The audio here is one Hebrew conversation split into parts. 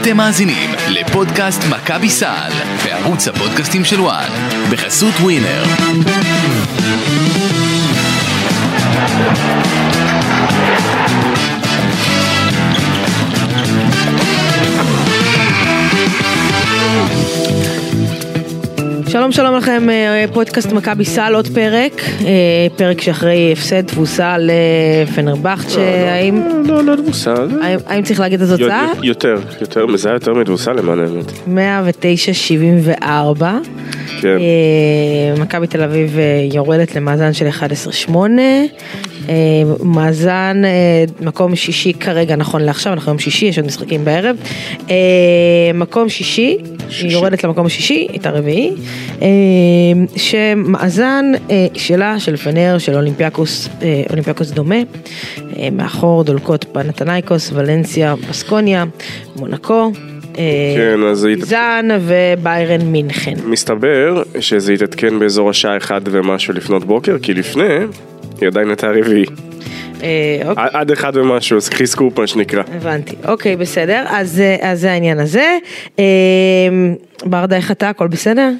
אתם מאזינים לפודקאסט מכבי סל בערוץ הפודקאסטים של וואן בחסות ווינר. שלום שלום לכם, אה, פודקאסט מכבי סל, עוד פרק, אה, פרק שאחרי הפסד תבוסה לפנרבכצ'ה, האם לא, לא תבוסה. זה- האם- צריך להגיד את התוצאה? יותר, יותר, זה היה יותר מתבוסה למען האמת. 109-74. כן. אה, מכבי תל אביב אה, יורדת למאזן של 11-8. אה, מאזן מקום שישי כרגע נכון לעכשיו, אנחנו יום שישי, יש עוד משחקים בערב. מקום שישי, היא יורדת למקום השישי, הייתה רביעי. אה, שמאזן שלה, של פנר, של אולימפיאקוס, אולימפיאקוס דומה. מאחור דולקות פנתנייקוס, ולנסיה, בסקוניה, מונקו. כן, אז היא- זן וביירן מינכן. מסתבר שזה התעדכן באזור השעה 1 ומשהו לפנות בוקר, כי לפני היא עדיין הייתה רביעי. אה, אוקיי, עד אחד ומשהו, אז חיזקו מה שנקרא. הבנתי. אוקיי, בסדר. אז אה, אז זה העניין הזה. אה, ברדה, איך אתה? הכל בסדר?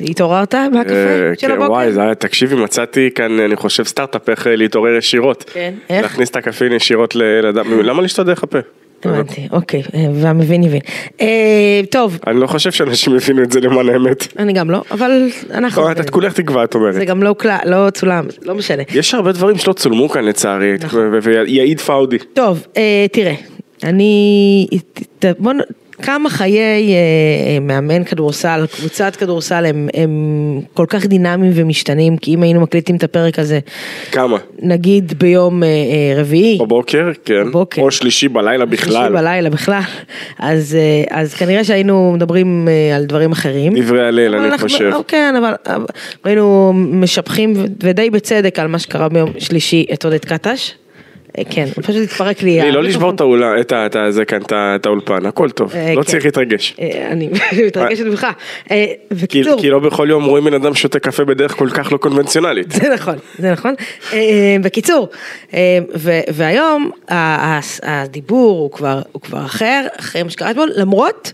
התעוררת מהקפה אה, של כן, הבוקר? וואי, זה היה, תקשיבי, מצאתי כאן, אני חושב, סטארט-אפ איך להתעורר ישירות. כן, איך? להכניס את הקפין ישירות לאדם, למה לשתות דרך הפה? הבנתי, אוקיי, אה, והמבין הבין. אה, טוב, אני לא חושב שאנשים הבינו את זה למען האמת. אני גם לא, אבל אנחנו... טוב, את כולך תקווה, את אומרת. זה גם לא לא צולם, לא משנה. יש הרבה דברים שלא צולמו כאן לצערי, נכון. ויעיד פאודי. טוב, אה, תראה, אני... בוא. כמה חיי אה, מאמן כדורסל, קבוצת כדורסל, הם, הם כל כך דינמיים ומשתנים, כי אם היינו מקליטים את הפרק הזה, כמה? נגיד ביום אה, אה, רביעי, בבוקר, כן. בבוקר. או שלישי בלילה שלישי בכלל. בלילה בכלל, אז, אה, אז כנראה שהיינו מדברים אה, על דברים אחרים. דברי הלל, אני אנחנו- חושב. כן, אבל אבל היינו משבחים ודי בצדק על מה שקרה ביום שלישי את עודד קטש. אה, כן, פשוט התפרק לי. לא. לשבור את האולה, את האולפן, הכל טוב. אה, לא כן. צריך להתרגש. אה, אני מתרגשת ממך. בקיצור, כי לא בכל יום רואים בן אדם שותה קפה בדרך כל כך לא קונבנציונלית. זה נכון, זה נכון. בקיצור, והיום הדיבור הוא כבר אחר, אחרי מה שקרה אתמול, למרות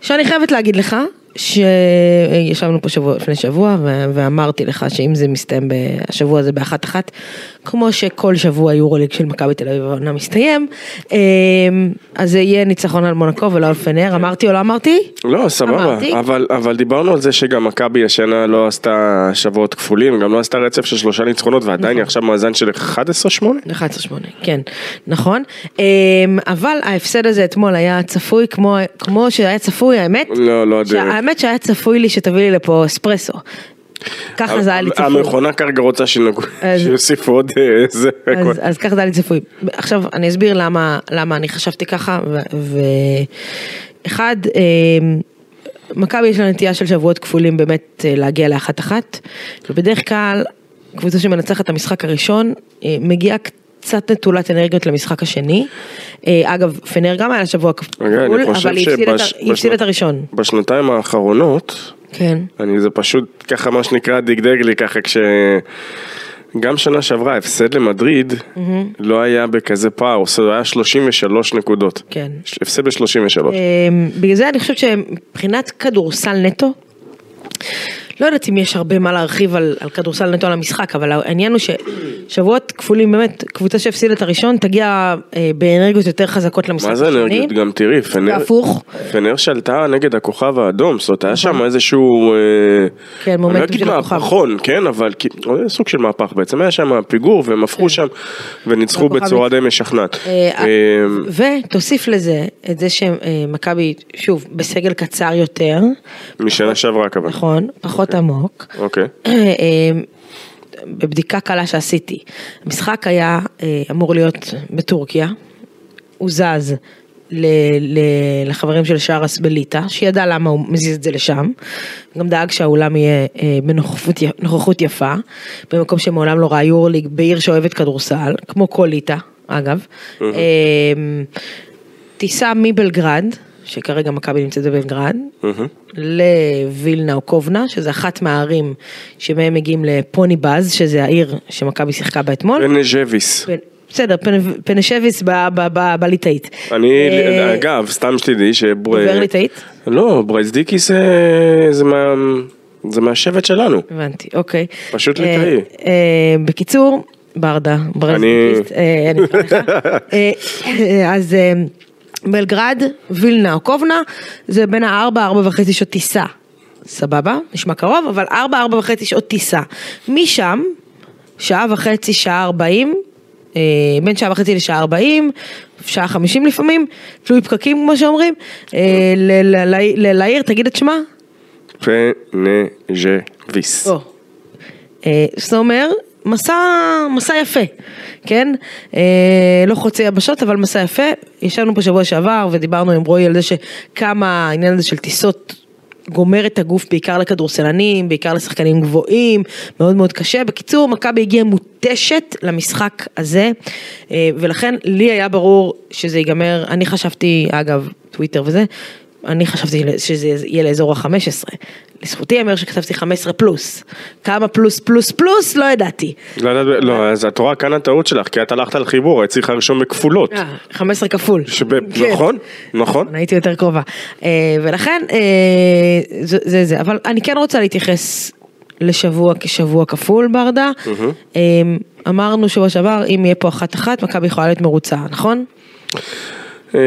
שאני חייבת להגיד לך, שישבנו פה שבוע, לפני שבוע ו- ואמרתי לך שאם זה מסתיים השבוע הזה באחת אחת, כמו שכל שבוע יורוליג של מכבי תל אביב העונה מסתיים, אה, אז זה יהיה ניצחון על מונקו ולא על פנר, אמרתי או לא אמרתי? לא, סבבה. אבל, אבל דיברנו על זה שגם מכבי השנה לא עשתה שבועות כפולים, גם לא עשתה רצף של שלושה ניצחונות, ועדיין נכון. היא עכשיו מאזן של 11-8? 11-8, כן, נכון. אמ, אבל ההפסד הזה אתמול היה צפוי כמו, כמו שהיה צפוי, האמת, לא, לא הדרך. האמת שהיה צפוי לי שתביא לי לפה אספרסו. ככה זה היה לי צפוי. המכונה כרגע רוצה שיוסיפו עוד אה, איזה... אז, אז ככה זה היה לי צפוי. עכשיו אני אסביר למה, אני חשבתי ככה, ואחד, אמ, מכבי יש לה נטייה של שבועות כפולים באמת אה, להגיע לאחת אחת, ובדרך כלל קבוצה שמנצחת את המשחק הראשון אה, מגיעה קצת נטולת אנרגיות למשחק השני. אה, אגב, פנר גם היה שבוע כפול, אני חושב אבל היא הפסידה את הראשון. בשנתיים האחרונות, כן. אני זה פשוט ככה מה שנקרא דגדג לי ככה כש... גם שנה שעברה הפסד למדריד לא היה בכזה פער, זה היה 33 נקודות. כן. הפסד ב-33. אמ, בגלל זה אני חושבת שמבחינת כדורסל נטו, לא יודעת אם יש הרבה מה להרחיב על, על כדורסל נטו על המשחק, אבל העניין הוא ששבועות כפולים באמת, קבוצה שהפסידה את הראשון תגיע אה, באנרגיות יותר חזקות למשחק מה זה השני. אנרגיות? גם תראי, פנר, והפוך. פנר שלטה נגד הכוכב האדום, זאת אומרת היה שם איזשהו, אה, כן, אני לא אגיד. מהפכון, כן, אבל כי- אה, סוג של מהפך בעצם, היה שם פיגור והם הפכו שם וניצחו בצורה. די משכנעת. אה, אה, ותוסיף לזה את זה שמכבי, שוב, בסגל קצר יותר, משנה שעברה כמובן. נכון, פחות עמוק. אוקיי. אה, בבדיקה קלה שעשיתי, המשחק היה אה, אמור להיות בטורקיה, הוא זז ל, ל, לחברים של שרס בליטא, שידע למה הוא מזיז את זה לשם, גם דאג שהאולם יהיה אה, בנוכחות יפה, במקום שמעולם לא ראה יורליג, בעיר שאוהבת כדורסל, כמו כל ליטא, אגב. אה, טיסה מבלגרד, שכרגע מכבי נמצאת בבלגרד, לווילנה או קובנה, שזה אחת מהערים שמהם מגיעים לפוני באז, שזה העיר שמכבי שיחקה בה אתמול. בן ז'ביס. ו- בסדר, פנ- פנשביס בליטאית. אני, אה, אגב, סתם שתדעי שבר... דובר ליטאית? לא, ברייסדיקי זה, זה, מה, זה מהשבט שלנו. הבנתי, אוקיי. פשוט אה, ליטאי. אה, בקיצור, ברדה, ברזיקיסט, אה, אני. אה, אה, אז אה, בלגרד, וילנה או קובנה, זה בין הארבע, ארבע וחצי שעות טיסה. סבבה, נשמע קרוב, אבל ארבע, ארבע וחצי שעות טיסה. משם, שעה וחצי, שעה ארבעים, אה, בין שעה וחצי לשעה ארבעים, שעה חמישים לפעמים, תלוי פקקים כמו שאומרים, אה, לעיר, תגיד את שמה? פנז'וויס. או. אה, זה אומר מסע, מסע יפה, כן? אה, לא חוצה יבשות אבל מסע יפה. ישבנו בשבוע שעבר ודיברנו עם רועי על זה שכמה העניין הזה של טיסות גומר את הגוף בעיקר לכדורסלנים, בעיקר לשחקנים גבוהים, מאוד מאוד קשה. בקיצור, מכבי הגיעה מותשת למשחק הזה, אה, ולכן לי היה ברור שזה ייגמר, אני חשבתי, אגב, טוויטר וזה, אני חשבתי שזה יהיה לאזור ה-15. לזכותי ייאמר שכתבתי 15 פלוס. כמה פלוס פלוס פלוס לא ידעתי. לא, לא, אז את רואה כאן הטעות שלך, כי את הלכת על חיבור, היית צריכה לרשום בכפולות. אה, 15 כפול. שב- כן. נכון, נכון. הייתי יותר קרובה. אה, ולכן אה, זה זה זה, אבל אני כן רוצה להתייחס לשבוע כשבוע כפול ורדה. אה, אמרנו שבוע שעבר, אם יהיה פה אחת אחת, מכבי יכולה להיות מרוצה, נכון? אה,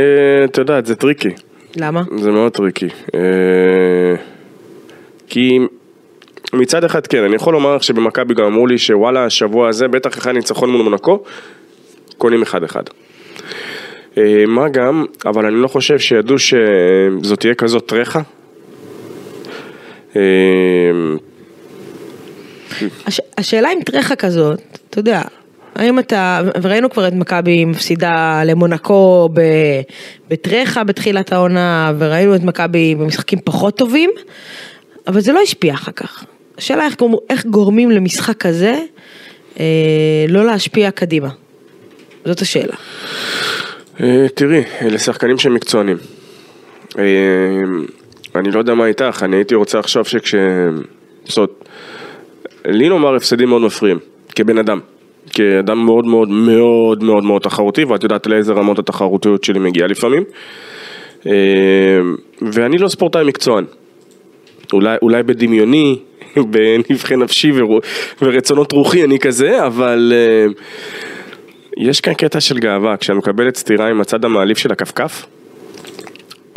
את יודעת, זה טריקי. למה? זה מאוד טריקי. אה, כי מצד אחד כן, אני יכול לומר לך שבמכבי גם אמרו לי שוואלה, השבוע הזה, בטח אחרי הניצחון מול מונקו, קונים אחד אחד. אה, מה גם, אבל אני לא חושב שידעו שזאת תהיה כזאת טרחה. אה, הש, השאלה אם טרחה כזאת, אתה יודע, האם אתה, וראינו כבר את מכבי מפסידה למונקו בטרחה בתחילת העונה, וראינו את מכבי במשחקים פחות טובים, אבל זה לא השפיע אחר כך. השאלה איך, איך גורמים למשחק כזה אה, לא להשפיע קדימה. זאת השאלה. אה, תראי, אלה שחקנים שהם מקצוענים. אה, אני לא יודע מה איתך, אני הייתי רוצה עכשיו שכש... זאת אומרת, לי נאמר הפסדים מאוד מפריעים, כבן אדם. כאדם מאוד מאוד מאוד מאוד מאוד תחרותי, ואת יודעת לאיזה רמות התחרותיות שלי מגיעה לפעמים. אה, ואני לא ספורטאי מקצוען. אולי, אולי בדמיוני, בנבחי נפשי ור... ורצונות רוחי אני כזה, אבל אה, יש כאן קטע של גאווה, כשאת מקבלת סטירה עם הצד המעליב של הכפכף,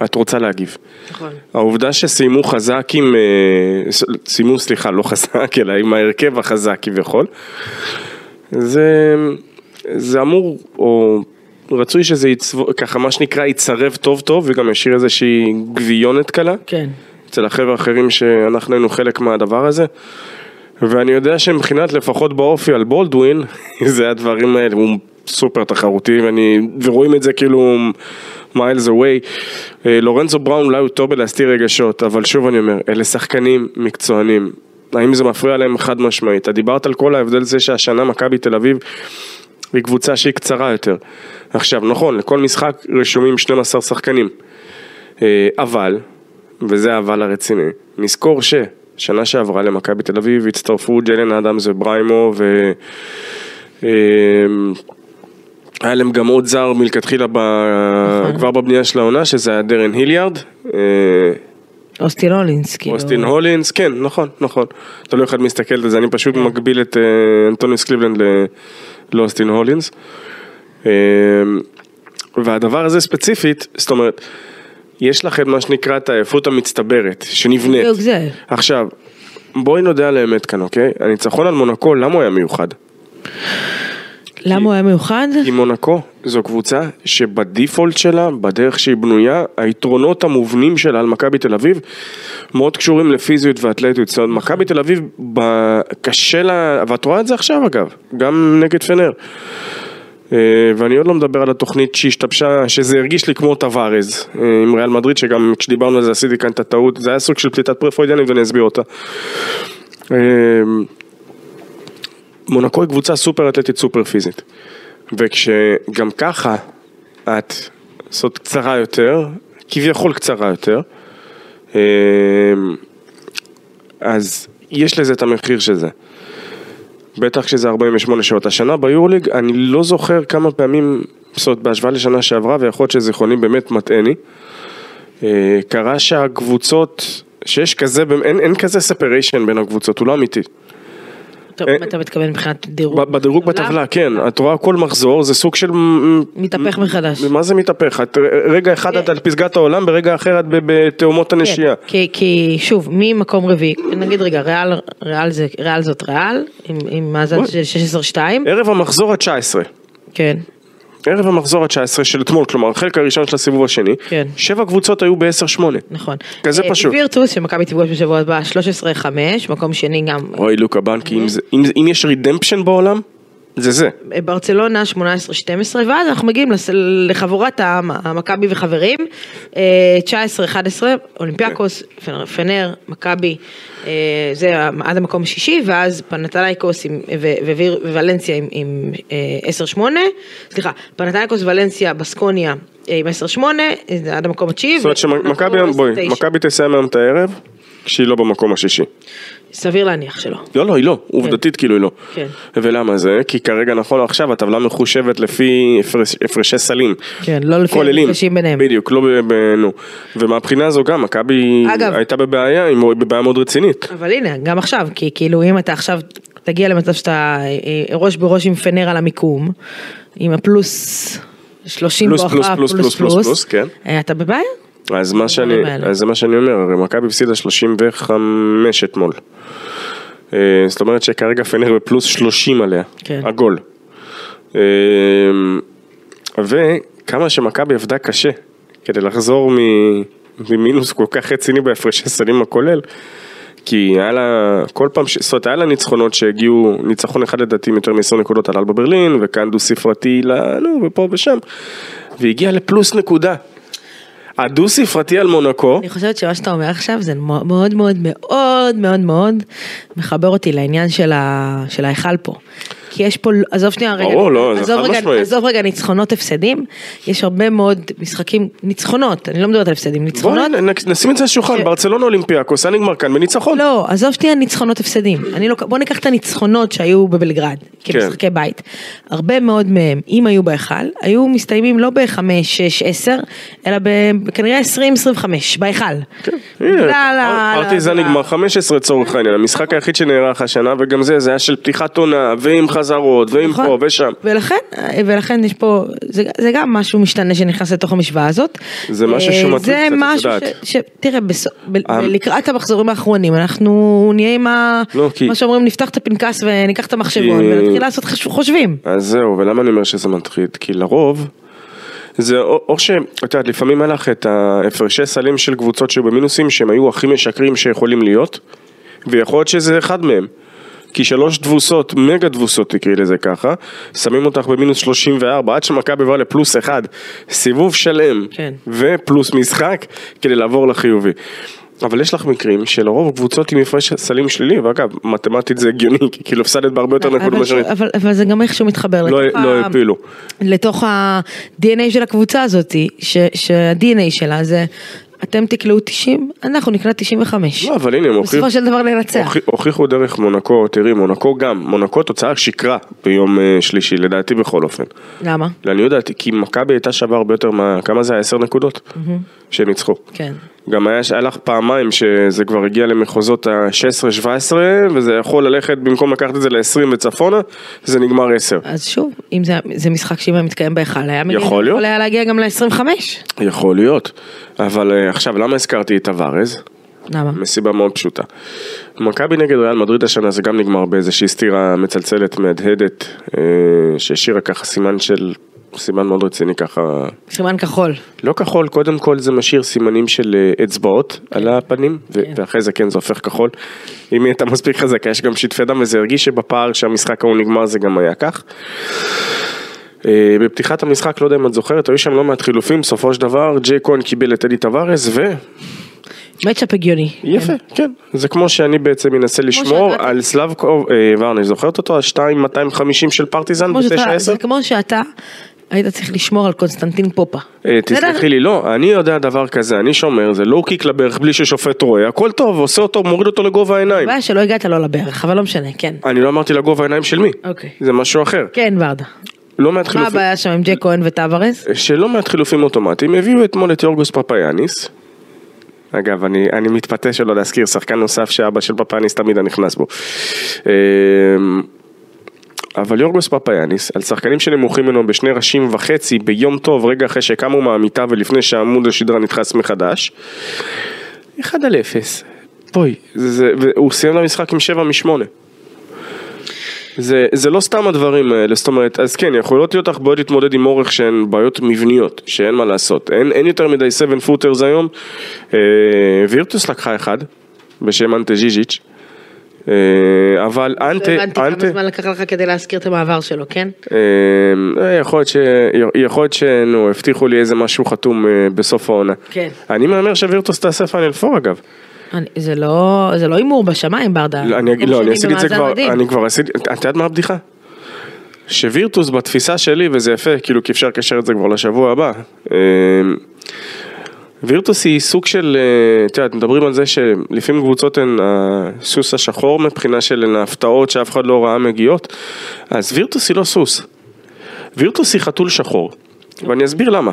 את רוצה להגיב. נכון. העובדה שסיימו חזק עם, אה, סיימו סליחה, לא חזק, אלא עם ההרכב החזק כביכול, זה, זה אמור, או רצוי שזה יצב... ככה מה שנקרא יצרב טוב טוב וגם ישאיר איזושהי גביונת קלה. כן. אצל החבר'ה האחרים שאנחנו היינו חלק מהדבר הזה. ואני יודע שמבחינת לפחות באופי על בולדווין, זה הדברים האלה, הוא סופר תחרותי ואני, ורואים את זה כאילו מיילס אווי. לורנזו בראון אולי הוא טוב בלהסתיר רגשות, אבל שוב אני אומר, אלה שחקנים מקצוענים. האם זה מפריע להם חד משמעית? אתה דיברת על כל ההבדל זה שהשנה מכבי תל אביב היא קבוצה שהיא קצרה יותר. עכשיו, נכון, לכל משחק רשומים 12 שחקנים. אה, אבל, וזה האבל הרציני, נזכור ששנה שעברה למכבי תל אביב הצטרפו ג'לן אדמס ובריימו ו... אה, היה להם גם עוד זר מלכתחילה ב... כבר בבנייה של העונה, שזה היה דרן היליארד. אוסטין הולינס, כאילו. אוסטין הולינס, כן, נכון, נכון. תלוי איך את מסתכלת על זה, אני פשוט מקביל את אה, אנטוניוס קליבלנד לאוסטין הולינס. אה, והדבר הזה ספציפית, זאת אומרת, יש לכם מה שנקרא את העייפות המצטברת, שנבנית. בדיוק זה. עכשיו, בואי נודה על האמת כאן, אוקיי? הניצחון על מונקו, למה הוא היה מיוחד? למה הוא היה מיוחד? כי מונקו זו קבוצה שבדיפולט שלה, בדרך שהיא בנויה, היתרונות המובנים שלה על מכבי תל אביב מאוד קשורים לפיזיות ואתלטיות. זאת אומרת, מכבי תל אביב, קשה לה, ואת רואה את זה עכשיו אגב, גם נגד פנר. אה, ואני עוד לא מדבר על התוכנית שהשתבשה, שזה הרגיש לי כמו טווארז אה, עם ריאל מדריד, שגם כשדיברנו על זה עשיתי כאן את הטעות, זה היה סוג של פליטת פרפרוידיאנית ואני אסביר אותה. מונקו היא קבוצה סופר אתלטית, סופר פיזית. וכשגם ככה את זאת קצרה יותר, כביכול קצרה יותר, אה, אז יש לזה את המחיר של זה. בטח כשזה 48 שעות. השנה ביורוליג, אני לא זוכר כמה פעמים, זאת בהשוואה לשנה שעברה, ויכול להיות שזיכרוני באמת מטעני. אה, קרה שהקבוצות, שיש כזה, אין, אין כזה ספריישן בין הקבוצות, הוא לא אמיתי. אה, אתה מתכוון מבחינת דירוג. בדירוג בטבלה, כן, את רואה כל מחזור, זה סוג של... מתהפך מחדש. מה זה מתהפך? רגע אחד את על פסגת העולם, ברגע אחר את בתאומות הנשייה. כן, כי, כי שוב, ממקום רביעי, נגיד רגע, ריאל, זאת ריאל, עם, מאזן. של 16-2, ערב המחזור ה-19, כן, ערב המחזור ה-19 של אתמול, כלומר החלק הראשון של הסיבוב השני, כן. שבע קבוצות היו ב-10-8. נכון. כזה אה, פשוט. וירטוס, שמכבי תפגוש בשבוע הבא, 13-5, מקום שני גם. אוי לוקה בנקי, אם אם אם יש redemption בעולם, זה זה. אה, ברצלונה 18-12 ואז אנחנו מגיעים לחבורת המכבי וחברים, אה, 19-11, אולימפיאקוס, פנר- פנר, מכבי, אה, זה עד המקום השישי, ואז פנאתינייקוס וויר- וולנסיה עם- עם אה, 10-8, סליחה, פנאתינייקוס, ולנסיה, בסקוניה אה, עם 10-8, זה עד המקום התשיעי. זאת אומרת שמכבי, בואי, 10-9. מכבי תסיים היום את הערב, כשהיא לא במקום השישי. סביר להניח שלא. לא, לא, היא לא, עובדתית כאילו היא לא. כן. ולמה זה? כי כרגע נכון עכשיו הטבלה מחושבת לפי הפרש- הפרשי סלים. כן, לא לפי. המפגשים ביניהם. בדיוק, לא ב... ב- נו. ומהבחינה הזו גם, מכבי הייתה בבעיה, מאוד- בבעיה מאוד רצינית. אבל הנה, גם עכשיו, כי כאילו אם אתה עכשיו תגיע למצב שאתה אה, אה, ראש בראש עם פנר על המיקום, עם הפלוס 30 פלוס, בואכה פלוס, פלוס, פלוס, פלוס, פלוס, כן. אה, אתה בבעיה? אז מה שאני. אז זה מה שאני אומר, הרי מכבי הפסידה 35 אתמול. אה, זאת אומרת שכרגע פנר בפלוס 30 עליה, כן. עגול. אה, וכמה שמכבי עבדה קשה כדי לחזור ממינוס כל כך רציני בהפרשי סלים הכולל, כי היה לה, כל פעם, ש- זאת אומרת, היה לה ניצחונות שהגיעו, ניצחון אחד לדעתי יותר מ-20 נקודות על אלבה ברלין, וכאן דו ספרתי, ל- נו, ופה ושם, והגיע לפלוס נקודה. הדו ספרתי על מונקו, אני חושבת שמה שאתה אומר עכשיו זה מאוד מאוד מאוד מאוד מאוד מחבר אותי לעניין של ה- של ההיכל פה. כי יש פה, עזוב שנייה רגע, ברור, לא, עזוב רגע. עזוב רגע ניצחונות הפסדים, יש הרבה מאוד משחקים, ניצחונות, אני לא מדברת על הפסדים, בואי ניצחונות, נ- נשים את זה על השולחן, ש- ברצלונה אולימפיאקוס, היה נגמר כאן בניצחון. לא, עזוב שנייה ניצחונות הפסדים. לא, בוא ניקח את הניצחונות שהיו בבלגרד, כמשחקי בית. הרבה מאוד מהם, אם היו בהיכל, היו מסתיימים לא ב-5, 6, 10, אלא כנראה 20, 25, בהיכל. בגלל ה- הנה, פרטיזן נגמר 15 לצורך העניין, המשחק היחיד שנערך השנה, וגם זה, זה היה של פתיחת עונה, ועם חזרות, ועם נכון. פה ושם. ולכן, ולכן יש פה, זה, גם משהו משתנה שנכנס לתוך המשוואה הזאת. זה משהו אה, שהוא מטריד זה קצת, את יודעת. תראה, אה. לקראת המחזורים האחרונים אנחנו נהיה עם. לא, מה שאומרים, נפתח את הפנקס וניקח את המחשבון ונתחיל לעשות חושבים. אז זהו, ולמה אני אומר שזה מטריד? כי לרוב, זה או, או ש... את יודעת, לפעמים היה לך את ההפרשי סלים של קבוצות שהיו במינוסים, שהם היו הכי משקרים שיכולים להיות, ויכול להיות שזה אחד מהם. כי שלוש תבוסות, מגה תבוסות תקראי לזה ככה, שמים אותך במינוס 34, עד שמכבי עברה לפלוס אחד, סיבוב שלם, כן. ופלוס משחק, כדי לעבור לחיובי. אבל יש לך מקרים שלרוב קבוצות עם הפרש סלים שלילי, ואגב, מתמטית זה הגיוני, כי כאילו הפסדת בהרבה יותר נקודות מאשר... אבל, אבל זה גם איכשהו מתחבר לא- לתוך, לא ה- העפילו. לתוך ה-DNA של הקבוצה הזאת, שה-DNA שלה זה אתם תקלעו 90, אנחנו נקלע 95. לא, אבל הנה, הם הוכיחו... בסופו של דבר לנצח. הוכיח- הוכיחו דרך מונקו, תראי, מונקו גם, מונקו תוצאה שקרה ביום אה, שלישי, לדעתי בכל אופן. למה? לעניות דעתי, כי מכבי הייתה שווה הרבה יותר, מה, כמה זה היה? עשר נקודות? שהם ניצחו. כן. גם היה, היה לך פעמיים שזה כבר הגיע למחוזות ה-16-17, וזה יכול ללכת, במקום לקחת את זה ל-20 וצפונה, זה נגמר 10. אז שוב, אם זה, זה משחק שאם היה מתקיים בהיכל, היה מגיע, יכול להיות. יכול היה להגיע גם ל-25. יכול להיות. אבל אה, עכשיו, למה הזכרתי את הווארז? למה? מסיבה מאוד פשוטה. מכבי נגד ריאל מדריד השנה זה גם נגמר באיזושהי סטירה מצלצלת מהדהדת אה, שהשאירה ככה סימן של, סימן מאוד רציני ככה, סימן כחול. לא כחול, קודם כל זה משאיר סימנים של אה, אצבעות על הפנים ו- ואחרי זה כן זה הופך כחול. אם היא הייתה מספיק חזקה יש גם שטפי דם וזה הרגיש שבפער שהמשחק ההוא נגמר זה גם היה כך. אה, בפתיחת המשחק, לא יודע אם את זוכרת, היו שם לא מעט חילופים, בסופו של דבר ג'יי כהן קיבל את אדי טווארז ו... מצ'אפ הגיוני. יפה, כן. זה כמו שאני בעצם מנסה לשמור שאתה- על סלאבקוב, אה, זוכרת אותו? ה-2,250 של פרטיזן כמו שאתה, ב-9-10? זה כמו שאתה היית צריך לשמור על קונסטנטין פופה. אה? תסלחי לי, לא, אני יודע דבר כזה, אני שומר, זה לואו קיק לברך בלי ששופט רואה, הכל טוב, עושה אותו, מוריד אותו לגובה העיניים. הבעיה שלא הגעת לו לברך, אבל לא משנה, כן. אני לא אמרתי לגובה העיניים של מי, אוקיי. זה משהו אחר. כן, ורדה. לא מעט מה חילופים, הבעיה שם עם ג'ק כהן וטוורס? שלא מעט חילופים אוטומטיים, הביאו אתמול את יורגוס פפאיאניס. אגב, אני, אני מתפתה שלא להזכיר שחקן נוסף שאבא של פפאיאניס תמיד היה נכנס בו. אבל יורגוס פפאיאניס, על שחקנים שנמוכים ממנו בשני ראשים וחצי, ביום טוב, רגע אחרי שקמו מהמיטה ולפני שעמוד השדרה נדחס מחדש, 1 על 0. בואי, זה, זה, והוא סיים את המשחק עם 7 מ-8. זה, זה לא סתם הדברים האלה, זאת אומרת, אז כן, יכולות להיות לך בעיות להתמודד עם אורך שהן בעיות מבניות, שאין מה לעשות. אין, אין יותר מדי 7 פוטרס היום. אה, וירטוס לקחה אחד, בשם אנטה ז'יז'יץ'. אה, אבל לא אנטה, הבנתי כמה אנטה, זמן לקח לך כדי להזכיר את המעבר שלו, כן? אה, יכול להיות ש... שנו, הבטיחו לי איזה משהו חתום אה, בסוף העונה. כן. אני מהמר שווירטוס תעשה פיינל פור אגב. אני- זה לא זה לא הימור בשמיים, ברדה. לא, אני לא, אני עשיתי את זה כבר, מדהים. אני כבר עשיתי, את יודעת מה הבדיחה? שווירטוס בתפיסה שלי, וזה יפה, כאילו כי אפשר לקשר את זה כבר לשבוע הבא. וירטוס היא סוג של, אה, את יודעת, מדברים על זה שלפעמים קבוצות הן הסוס השחור מבחינה של הן ההפתעות שאף אחד לא ראה מגיעות, אז וירטוס היא לא סוס. וירטוס היא חתול שחור, ואני אסביר למה.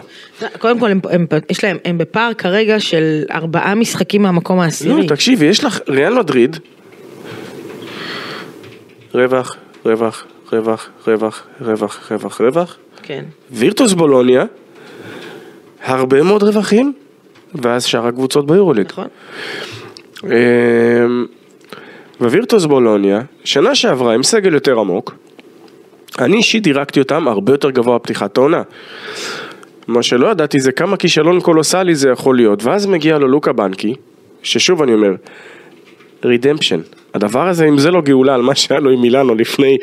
קודם כל, הם, הם, יש להם, הם בפער כרגע של ארבעה משחקים מהמקום העשירי. לא, תקשיבי, יש לך ריאל מדריד, רווח, רווח, רווח, רווח, רווח, רווח, רווח, כן. וירטוס בולוניה, הרבה מאוד רווחים, ואז שאר הקבוצות ביורוליג. נכון. אמ, ווירטוס בולוניה, שנה שעברה עם סגל יותר עמוק, אני אישית דירקתי אותם הרבה יותר גבוה בפתיחת העונה. מה שלא ידעתי זה כמה כישלון קולוסלי זה יכול להיות, ואז מגיע לו לוקה בנקי, ששוב אני אומר, רידמפשן. הדבר הזה, אם זה לא גאולה על מה שהיה לו עם מילאנו לפני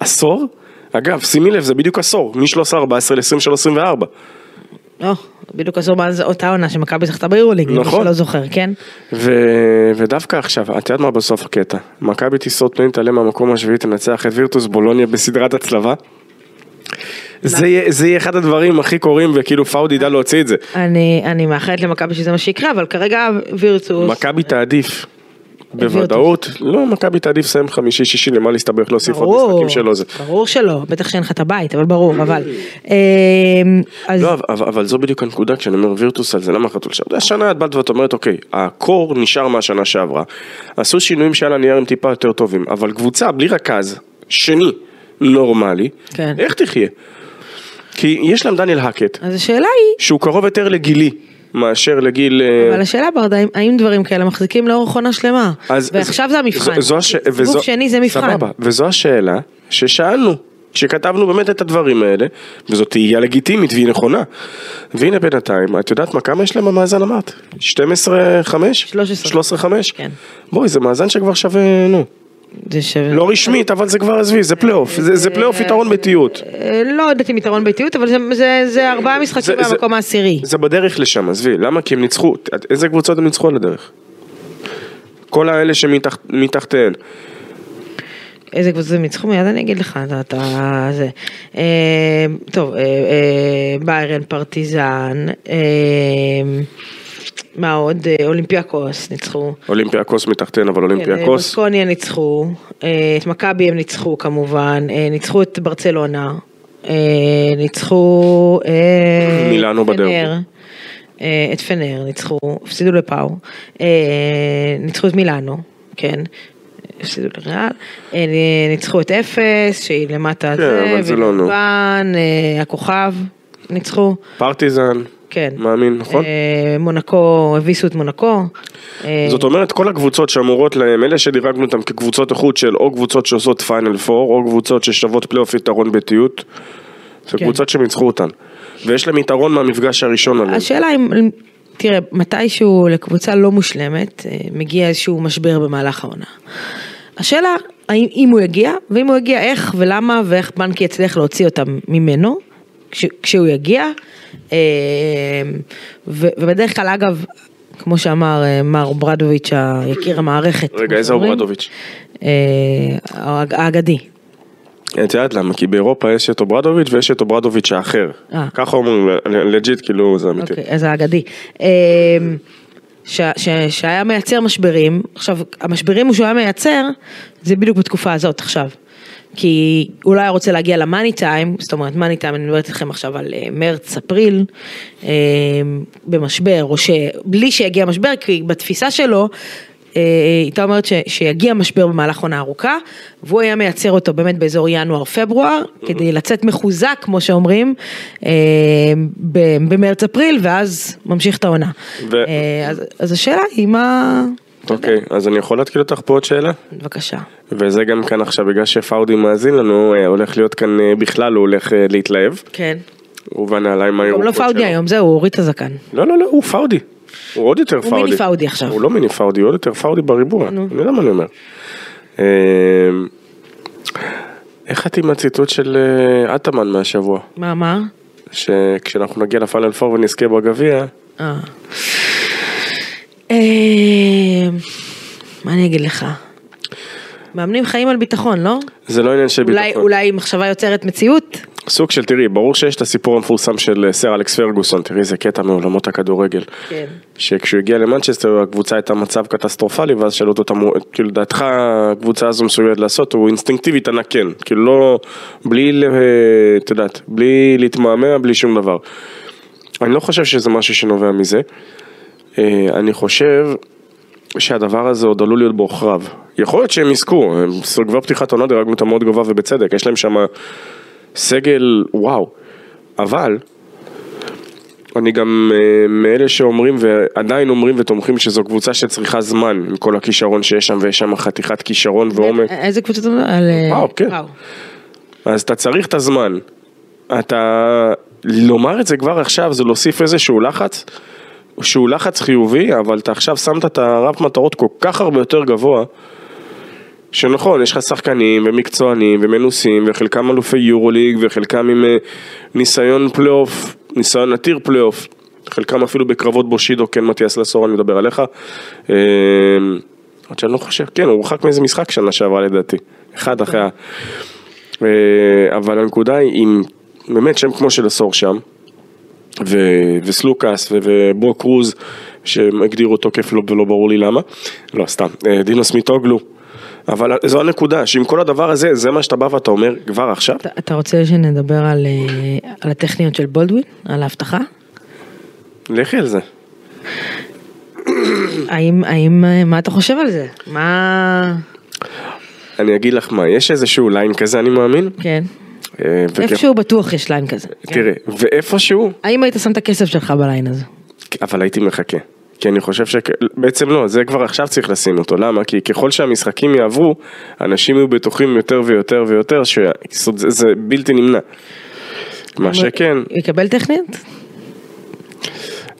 עשור, אגב, שימי לב, זה בדיוק עשור, מ-13-14 ל-23-24. לא, בדיוק מאז אותה עונה שמכבי זכתה ביורוליג, נכון. שלא זוכר, כן? ו- ודווקא עכשיו, את יודעת מה בסוף הקטע? מכבי טיסות פנים תעלה מהמקום השביעי, תנצח את וירטוס בולוניה בסדרת הצלבה. זה יהיה, זה יהיה אחד הדברים הכי קורים וכאילו פאוד ידע להוציא את זה. אני, אני מאחלת למכבי שזה מה שיקרה, אבל כרגע וירטוס, מכבי תעדיף. בוודאות, לא, מכבי תעדיף לסיים חמישי שישי למה להסתבך להוסיף עוד ברור, משחקים שלו. ברור שלא, בטח שאין לך את הבית, אבל ברור, אבל, אמ, לא, אבל, זו בדיוק הנקודה כשאני אומר וירטוס על זה, למה חתול שם? השנה את באת ואת אומרת, אוקיי, הקור נשאר מהשנה שעברה, עשו שינויים שעל הנייר הם טיפה יותר טובים, אבל קבוצה בלי רכז, שני, נורמלי, כן. איך תחיה? כי יש להם דניאל האקט, אז השאלה היא, שהוא קרוב יותר לגילי, מאשר לגיל... אה, אבל השאלה ורדה, האם- דברים כאלה מחזיקים לאורך עונה שלמה? אז- ועכשיו זה המבחן, זו- זו וזו- שני זה מבחן. סבבה, וזו השאלה ששאלנו. כשכתבנו באמת את הדברים האלה, וזאת תהייה לגיטימית והיא נכונה. והנה בינתיים, את יודעת מה, כמה יש להם במאזן אמרת? 12-5? 13. 13-5? כן. בואי, זה מאזן שכבר שווה, נו. זה שווה. לא רשמית, אבל זה כבר, עזבי, זה פלייאוף. זה זה פלייאוף יתרון ביתיות. אה, לא יודעת אם יתרון ביתיות, אבל זה- זה- זה ארבעה משחקים מהמקום העשירי. זה בדרך לשם, עזבי. למה? כי הם ניצחו. איזה קבוצות הם ניצחו על הדרך? כל האלה שמתחתיהן. איזה קבוצות הם ניצחו מיד אני אגיד לך, אתה, זה. אה, טוב, אה, ביירן, פרטיזן, מה עוד? אה, אולימפיאקוס ניצחו. אולימפיאקוס מתחתיהן, אבל כן, אולימפיאקוס. בסקוניה ניצחו, אה, את מכבי הם ניצחו כמובן, אה, ניצחו את ברצלונה, אה, ניצחו אה, מילאנו בדרבי. אה, את פנר ניצחו, הפסידו לפאו, אה, ניצחו את מילאנו, כן. הפסידו לריאל, אה, ניצחו את אפס, שהיא למטה כן, זה, אבל זה לא נו. אה, הכוכב, ניצחו, פרטיזן. כן. מאמין, נכון? אה, מונקו, הביסו את מונקו. אה, זאת אומרת, כל הקבוצות שאמורות להם, אלה שדירגנו אותם כקבוצות איכות של או קבוצות שעושות פיינל פור, או קבוצות ששוות פלייאוף יתרון ביתיות, זה כן. קבוצות שהם ניצחו אותן. ויש להם יתרון מהמפגש הראשון עליהם. השאלה אם, תראה, מתישהו לקבוצה לא מושלמת, אה, מגיע איזשהו משבר במהלך העונה. השאלה, האם אם הוא יגיע, ואם הוא יגיע איך ולמה ואיך בנקי יצליח להוציא אותם ממנו, כש, כשהוא יגיע, אה, ו, ובדרך כלל אגב, כמו שאמר אה, מר אוברדוביץ', יקיר המערכת. רגע, איזה שאומרים, אוברדוביץ'? אה, האג- האגדי. את יודעת למה? כי באירופה יש את אוברדוביץ' ויש את אוברדוביץ' האחר. אה. ככה אומרים, legit, כאילו, זה אמיתי. אוקיי, אז זה אגדי. אמ, ש- ש- שהיה מייצר משברים, עכשיו המשברים שהוא היה מייצר זה בדיוק בתקופה הזאת עכשיו. כי הוא לא היה רוצה להגיע ל money time, זאת אומרת money time, אני מדברת איתכם עכשיו על אה, מרץ, אפריל, אה, במשבר, או שבלי שיגיע משבר, כי בתפיסה שלו, אה, הייתה אומרת ש, שיגיע משבר במהלך עונה ארוכה, והוא היה מייצר אותו באמת באזור ינואר-פברואר, כדי לצאת מחוזק, כמו שאומרים, במרץ-אפריל, ואז ממשיך את העונה. ו- אז, אז השאלה היא מה... אוקיי, אז אני יכול להתקיל אותך פה עוד שאלה? בבקשה. וזה גם כאן עכשיו, בגלל שפאודי מאזין לנו, אה, הולך להיות כאן אה, בכלל, הוא הולך אה, להתלהב. כן. הוא בנעליים גם הירוקות לא פאודי שלו. היום, זהו, הוא הוריד את הזקן. לא, לא, לא, הוא פאודי. הוא עוד יותר פאודי. מיני פאודי עכשיו. הוא לא מיני פאודי, הוא עוד יותר פאודי בריבוע. אני יודע מה אני אומר. אה, איך את עם הציטוט של אטמן מהשבוע? מה, מה? שכשאנחנו נגיע לפאנל פור ונזכה בגביע, אה. אה, מה אני אגיד לך? מאמנים חיים על ביטחון, לא? זה לא עניין של אולי, ביטחון. אולי מחשבה יוצרת מציאות? סוג של, תראי, ברור שיש את הסיפור המפורסם של אה, סר אלכס פרגוסון, תראי איזה קטע מעולמות הכדורגל. כן. שכשהוא הגיע למנצ'סטר הקבוצה הייתה מצב קטסטרופלי ואז שאלו אותו, "מו- כאילו דעתך הקבוצה הזו מסוגלת לעשות, הוא אינסטינקטיבית ענה כן, כאילו לא, בלי, ל- את יודעת, בלי להתמהמה, בלי שום דבר. אני לא חושב שזה משהו שנובע מזה, אה, אני חושב שהדבר הזה עוד עלול להיות בעוכריו. יכול להיות שהם יזכו, הם כבר פתיחת עונה דירגנו אותם מאוד גבוה ובצדק, יש להם שם סגל וואו, אבל אני גם אה, מאלה שאומרים ועדיין אומרים ותומכים שזו קבוצה שצריכה זמן עם כל הכישרון שיש שם ויש שם חתיכת כישרון ועומק. איזה קבוצה אתה מדבר? על... אה, וואו, כן. אז אתה צריך את הזמן. אתה... לומר את זה כבר עכשיו זה להוסיף איזשהו לחץ, שהוא לחץ חיובי, אבל אתה עכשיו שמת את הרף מטרות כל כך הרבה יותר גבוה, שנכון, יש לך שחקנים ומקצוענים ומנוסים, וחלקם אלופי יורוליג, וחלקם עם אה, ניסיון פלייאוף, ניסיון עתיר פלייאוף, חלקם אפילו בקרבות בושידו, כן מתיאס לסור, אני מדבר עליך. אה, עד שאני לא חושב, כן, הוא הורחק מאיזה משחק שנה שעברה לדעתי, אחד אחרי ה... אה, אבל הנקודה היא, אם באמת שם כמו של עשור שם, ו- וסלוקאס ו- ובו קרוז, שהם הגדירו תוקף לא, ולא ברור לי למה, לא סתם, אה, דינוס מיטוגלו, אבל זו הנקודה, שעם כל הדבר הזה, זה מה שאתה בא ואתה אומר כבר עכשיו, אתה- אתה רוצה שנדבר על, אה, על הטכניות של בולדווין? על ההבטחה? לכי על זה. האם, האם, אה, מה אתה חושב על זה? מה... אני אגיד לך מה, יש איזשהו line כזה אני מאמין, כן. אה, איפשהו בטוח יש line כזה. כן. תראה, ואיפשהו, האם היית שם את הכסף שלך ב line הזה? אבל הייתי מחכה. כי אני חושב שבעצם לא, זה כבר עכשיו צריך לשים אותו, למה? כי ככל שהמשחקים יעברו, אנשים יהיו בטוחים יותר ויותר ויותר, ש... זאת אומרת, זה, זה בלתי נמנע. מה שכן, יקבל טכניות?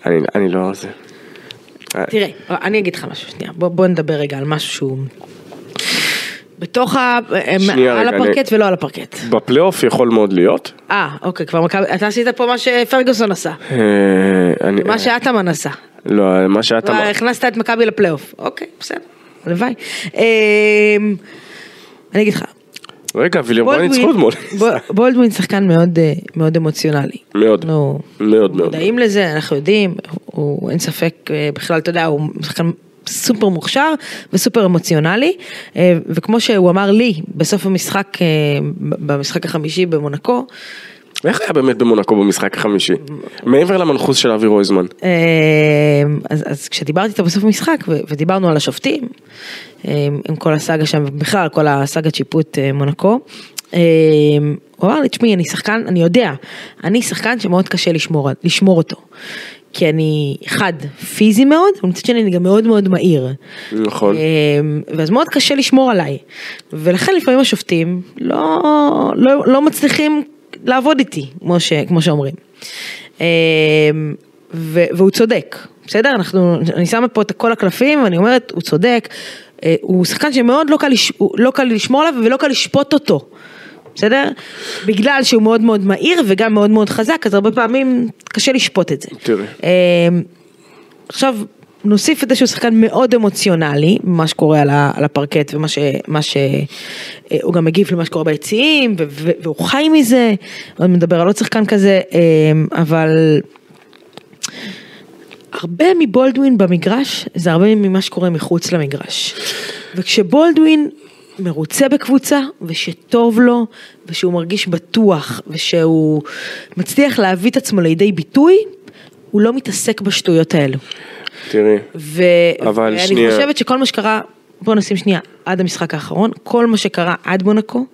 אני, אני לא... זה... תראה, אני אגיד לך משהו שנייה, בוא, בוא נדבר רגע על משהו שהוא בתוך ה... שנייה, על רגע, הפרקט ולא על הפרקט. בפלייאוף יכול מאוד להיות. אה, אוקיי, כבר מכבי, אתה עשית פה מה שפרגוסון עשה, אה, אני, מה שאטמן עשה. לא, מה. כבר הכנסת את מכבי לפלייאוף, אוקיי, בסדר, הלוואי. אמ, אני אגיד לך, רגע, וילרבן ניצחו אתמול. בול- בולדווין שחקן מאוד, אה, מאוד אמוציונלי. מאוד, אנחנו מאוד מאוד. מודעים לזה, אנחנו יודעים, הוא אין ספק אה, בכלל, אתה יודע, הוא שחקן סופר מוכשר וסופר אמוציונלי, אה, וכמו שהוא אמר לי בסוף המשחק, אה, במשחק החמישי במונקו, איך היה באמת במונקו במשחק החמישי? מעבר למנחוס של אבי רויזמן. אה, אז, אז כשדיברתי איתו בסוף המשחק ודיברנו על השופטים, עם כל הסאגה שם, בכלל כל הסאגת שיפוט מונקו, הוא אמר לי, תשמעי, אני שחקן, אני יודע, אני שחקן שמאוד קשה לשמור, לשמור אותו. כי אני, אחד, פיזי מאוד, ומצד שני אני גם מאוד מאוד מהיר. נכון. אה, ואז מאוד קשה לשמור עליי. ולכן לפעמים השופטים לא, לא, לא מצליחים לעבוד איתי, כמו, ש, כמו שאומרים. אה, ו, והוא צודק, בסדר? אנחנו, אני שמה פה את כל הקלפים ואני אומרת, הוא צודק. אה, הוא שחקן שמאוד לא קל, לש, לא קל לשמור עליו ולא קל לשפוט אותו. בסדר? בגלל שהוא מאוד מאוד מהיר וגם מאוד מאוד חזק, אז הרבה פעמים קשה לשפוט את זה. תראי. אה, עכשיו, נוסיף את זה שהוא שחקן מאוד אמוציונלי, מה שקורה על, ה, על הפרקט ומה ש... מה ש אה, הוא גם מגיב למה שקורה ביציעים, ו- ו- והוא חי מזה, עוד מדבר על עוד שחקן כזה, אה, אבל הרבה מבולדווין במגרש זה הרבה ממה שקורה מחוץ למגרש. וכשבולדווין מרוצה בקבוצה ושטוב לו ושהוא מרגיש בטוח ושהוא מצליח להביא את עצמו לידי ביטוי, הוא לא מתעסק בשטויות האלו. תראי, ו... אבל ואני שנייה. חושבת שכל מה שקרה, בוא נשים שנייה, עד המשחק האחרון, כל מה שקרה עד מונקו,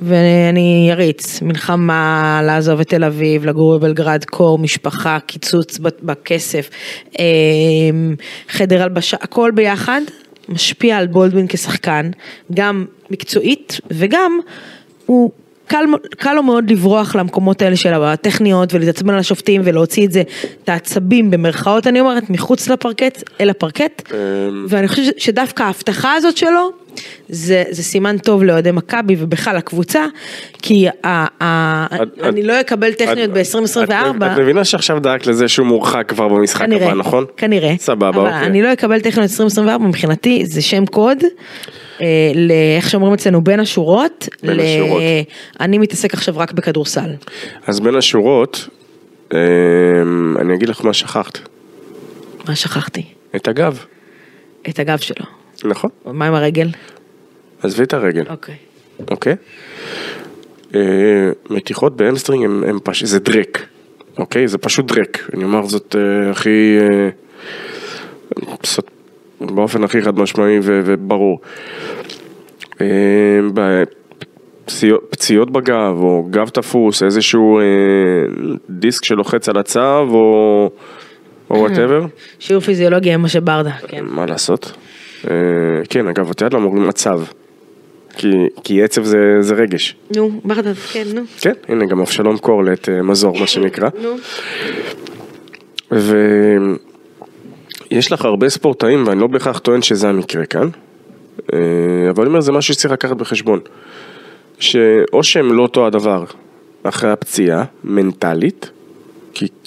ואני אריץ, מלחמה, לעזוב את תל אביב, לגור בבלגרד, קור, משפחה, קיצוץ בכסף, אמ, חדר הלבשה, הכל ביחד משפיע על בולדווין כשחקן, גם מקצועית וגם הוא קל, קל לו מאוד לברוח למקומות האלה של הטכניות ולהתעצבן על השופטים ולהוציא את זה, את העצבים במרכאות אני אומרת, מחוץ לפרקט, אל הפרקט, אמ. ואני חושבת שדווקא ההבטחה הזאת שלו, זה, זה סימן טוב לאוהדי מכבי ובכלל לקבוצה, כי ה, ה, את- אני את- לא אקבל טכניות את- ב-2024. את את מבינה שעכשיו דאגת לזה שהוא מורחק כבר במשחק כנראה, הבא, נכון? כנראה, סבבה, אבל אוקיי. אני לא אקבל טכניות 2024 מבחינתי זה שם קוד, אה, לאיך שאומרים אצלנו בין השורות, בין ל- השורות. אני מתעסק עכשיו רק בכדורסל, אז בין השורות, אמ, אני אגיד לך מה שכחת. מה שכחתי? את הגב, את הגב שלו, נכון? מה עם הרגל? עזבי את הרגל, אוקיי. אוקיי? אה, מתיחות ב hamstring הם, הם פשוט, זה דרק, אוקיי? זה פשוט דרק. אני אומר זאת אה, הכי... אה, באופן הכי חד משמעי ו- וברור. אה, פציעות, פציעות בגב, או גב תפוס, איזשהו אה, דיסק שלוחץ על הצו, או whatever. שיעור פיזיולוגיה עם משה ברדה, כן. מה לעשות? אה, כן, אגב, את יודעת למה אומרים מצב? כי, כי עצב זה, זה רגש. נו, ברדה, כן, נו. כן, הנה גם אבשלום קורלט אה, מזור, מה שנקרא. נו. ויש לך הרבה ספורטאים, ואני לא בהכרח טוען שזה המקרה כאן, אה, אבל אני אומר, זה משהו שצריך לקחת בחשבון. שאו שהם לא אותו הדבר אחרי הפציעה, מנטלית,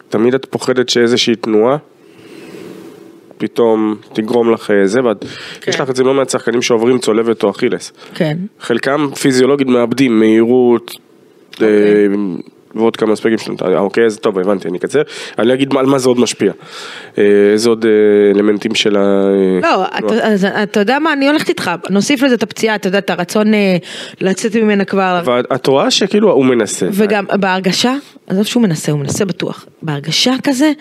תמיד את פוחדת שאיזושהי תנועה פתאום תגרום לך אה, זה, ואת, כן. יש לך את זה לא מעט שחקנים שעוברים צולבת או אכילס. כן. חלקם פיזיולוגית מאבדים מהירות אה, ועוד כמה אספקטים שלנו, אה, אוקיי, אז טוב, הבנתי, אני אקצר. אני לא אגיד על מה זה עוד משפיע. אה, איזה עוד אה, אלמנטים של ה... אה, לא, אתה- יודע מה, אני הולכת איתך, נוסיף לזה את הפציעה, אתה יודע, את הרצון אה, לצאת ממנה כבר, ואת רואה שכאילו הוא מנסה. וגם בהרגשה, עזוב שהוא מנסה, הוא מנסה בטוח, בהרגשה כזה,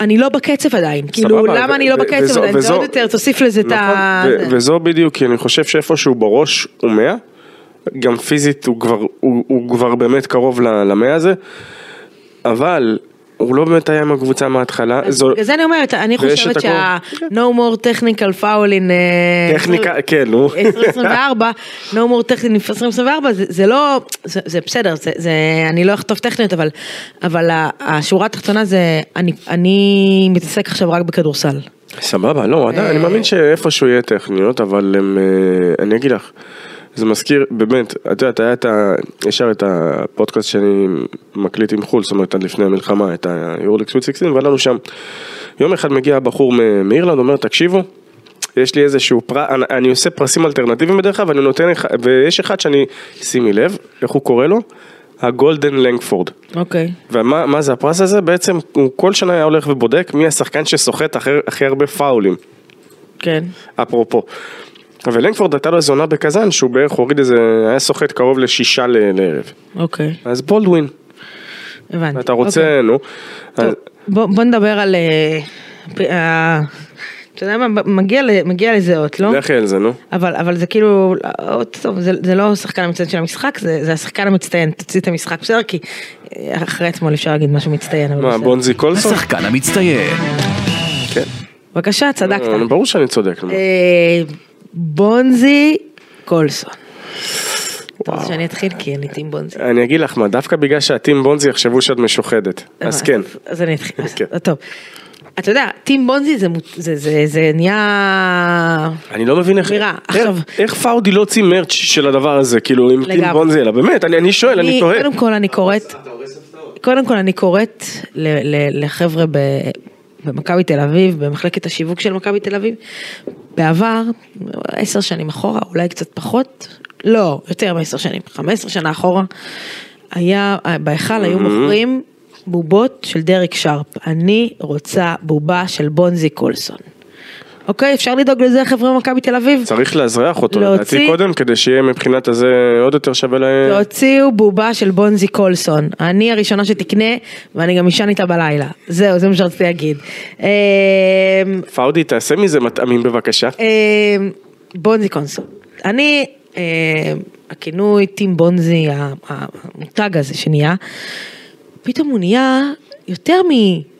אני לא בקצב עדיין, כאילו סבבה, למה ו- אני לא בקצב? עדיין, זה עוד יותר, תוסיף לזה את ה... נכון, וזו בדיוק, כי אני חושב שאיפשהו בראש הוא 100, גם פיזית הוא כבר, הוא, הוא כבר באמת קרוב למאה הזה, אבל הוא לא באמת היה עם הקבוצה מההתחלה. זו- בגלל זה אני אומרת, אני חושבת את שה- הכל. no more technical foul. אה, טכניקה, כן, נו. 2024, no more technical in 2024, זה, זה לא, זה, זה בסדר, זה, זה, אני לא אכתוב טכניות, אבל, אבל השורה התחתונה זה, אני, אני מתעסק עכשיו רק בכדורסל. סבבה, לא, אני מאמין שאיפשהו יהיה טכניות, אבל אה, אני אגיד לך, זה מזכיר, באמת, את יודעת, היה את ה... ישר את הפודקאסט שאני מקליט עם חו"ל, זאת אומרת, עד לפני המלחמה, את ה-Euroleague Sweet 16, והיה לנו שם, יום אחד מגיע בחור מאירלנד, אומר, תקשיבו, יש לי איזשהו פרס, אני, אני עושה פרסים אלטרנטיביים בדרך כלל, ואני נותן, ויש אחד שאני, שימי לב, איך הוא קורא לו? הגולדן לנגפורד. אוקיי. ומה מה זה הפרס הזה? בעצם הוא כל שנה היה הולך ובודק מי השחקן שסוחט הכי הרבה פאולים, כן. אפרופו. ולנגפורד הייתה לו איזו עונה בקזאן שהוא בערך הוריד איזה, היה סוחט קרוב לשישה ל- לערב. אוקיי, אז בולדווין, הבנתי. אתה רוצה, אוקיי. נו. טוב, אז- בוא, בוא נדבר על... אה, פ- אה, אתה יודע מה, מגיע, ל- מגיע לזהות, לא? לכי על זה, נו. אבל, אבל זה כאילו, אה, טוב, זה, זה לא השחקן המצטיין של המשחק, זה, זה השחקן המצטיין, תוציא את המשחק, בסדר? כי אה, אחרי אתמול אפשר להגיד משהו מצטיין, אבל מה, בסדר. בונזי קולסון? השחקן המצטיין. כן. בבקשה, צדקת. אה, ברור שאני צודק. נו. אה, בונזי קולסון. אתה רוצה שאני אתחיל? כי אני טים בונזי. אני אגיד לך מה, דווקא בגלל שהטים בונזי יחשבו שאת משוחדת. אז כן. אז אני אתחיל. כן. טוב. אתה יודע, טים בונזי זה, זה, זה, זה נהיה... אני לא מבין איך, איך- עכשיו- איך פאודי לא הוציא מרץ' של הדבר הזה, כאילו עם טים לגמרי. בונזי, אלא באמת, אני אני שואל, אני תוהה. קודם כל אני קוראת, קודם כל אני קוראת ל- ל- לחבר'ה ב- במכבי תל אביב, במחלקת השיווק של מכבי תל אביב, בעבר, עשר שנים אחורה, אולי קצת פחות, לא, יותר מעשר שנים, חמש עשרה שנה אחורה, היה, בהיכל היו מוכרים בובות של דרק שרפ. אני רוצה בובה של בונזי קולסון. אוקיי, אפשר לדאוג לזה חבר'ה במכבי תל אביב? צריך לאזרח אותו, לדעתי קודם, כדי שיהיה מבחינת הזה עוד יותר שווה להם. תוציאו בובה של בונזי קולסון. אני הראשונה שתקנה, ואני גם אשן איתה בלילה. זהו, זה מה שרציתי להגיד. אמ, פאודי, תעשה מזה מטעמים בבקשה. אמ, בונזי קולסון. אני, אמ, הכינוי טים בונזי, המותג הזה שנהיה, פתאום הוא נהיה יותר מ...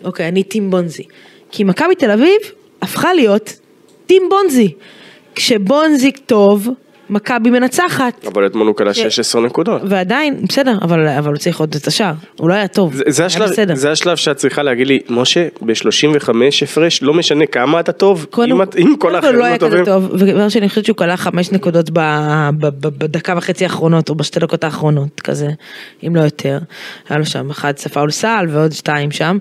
אוקיי, אני טים בונזי. כי מכבי תל אביב הפכה להיות טים בונזי. כשבונזי טוב, מכבי מנצחת. אבל אתמול הוא כלה 16 נקודות. ועדיין, בסדר, אבל, אבל הוא צריך עוד את השער. הוא לא היה טוב. זה- זה היה השלב, בסדר. זה השלב שאת צריכה להגיד לי, משה, ב-35 הפרש, לא משנה כמה אתה טוב, קודם- אם אם כל קודם האחרים לא לא היה כזה טובים. טוב, ודבר שני, אני חושבת שהוא כלה חמש נקודות ב- ב- ב- בדקה וחצי האחרונות, או בשתי דקות האחרונות, כזה, אם לא יותר. היה לו שם אחד פאול סל ועוד שתיים שם.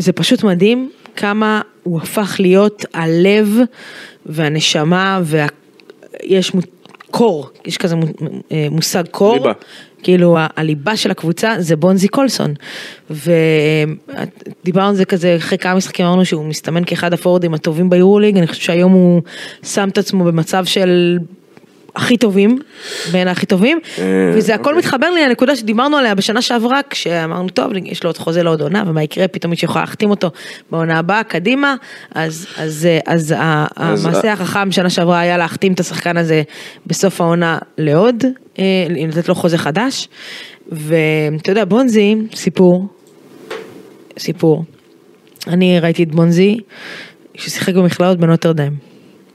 זה פשוט מדהים כמה הוא הפך להיות הלב והנשמה ויש קור, יש כזה אה, מושג קור. ליבה. כאילו הליבה של הקבוצה זה בונזי קולסון. ודיברנו על זה כזה אחרי כמה משחקים אמרנו שהוא מסתמן כאחד הפורדים הטובים ביורוליג, אני חושבת שהיום הוא שם את עצמו במצב של הכי טובים, בין הכי טובים, אה, וזה הכל אוקיי. מתחבר לי לנקודה שדיברנו עליה בשנה שעברה, כשאמרנו טוב, יש לו עוד חוזה לעוד עונה, ומה יקרה, פתאום מישהו יכול להחתים אותו בעונה הבאה, קדימה, אז, אה, המעשה החכם שנה שעברה היה להחתים את השחקן הזה בסוף העונה לעוד, אה, לתת לו חוזה חדש, ואתה יודע, בונזי, סיפור, סיפור. אני ראיתי את בונזי, ששיחק במכללות בנוטרדם.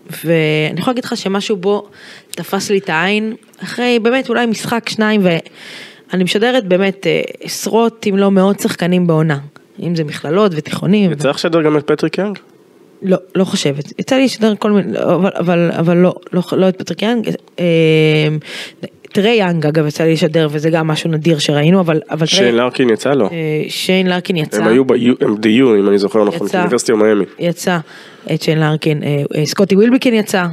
ואני יכולה להגיד לך שמשהו בו תפס לי את העין, אחרי באמת אולי משחק, שניים, ואני משדרת באמת אה, עשרות אם לא מאות שחקנים בעונה. אם זה מכללות ותיכונים. יצא לך לשדר גם את פטריק יאנג? לא, לא חושבת. יצא לי לשדר כל מיני, אבל, אבל, אבל לא, לא, לא את פטריק יאנג. טרי יאנג אגב יצא לי לשדר וזה גם משהו נדיר שראינו, אבל, אבל טרי- שיין לארקין יצא לו. אה, שיין לארקין יצא. הם היו ב-U, ב-U אם אני זוכר נכון, יצא. ב university מיאמי. יצא, את שיין לארקין, אה, אה, סקוטי ווילבקין יצא.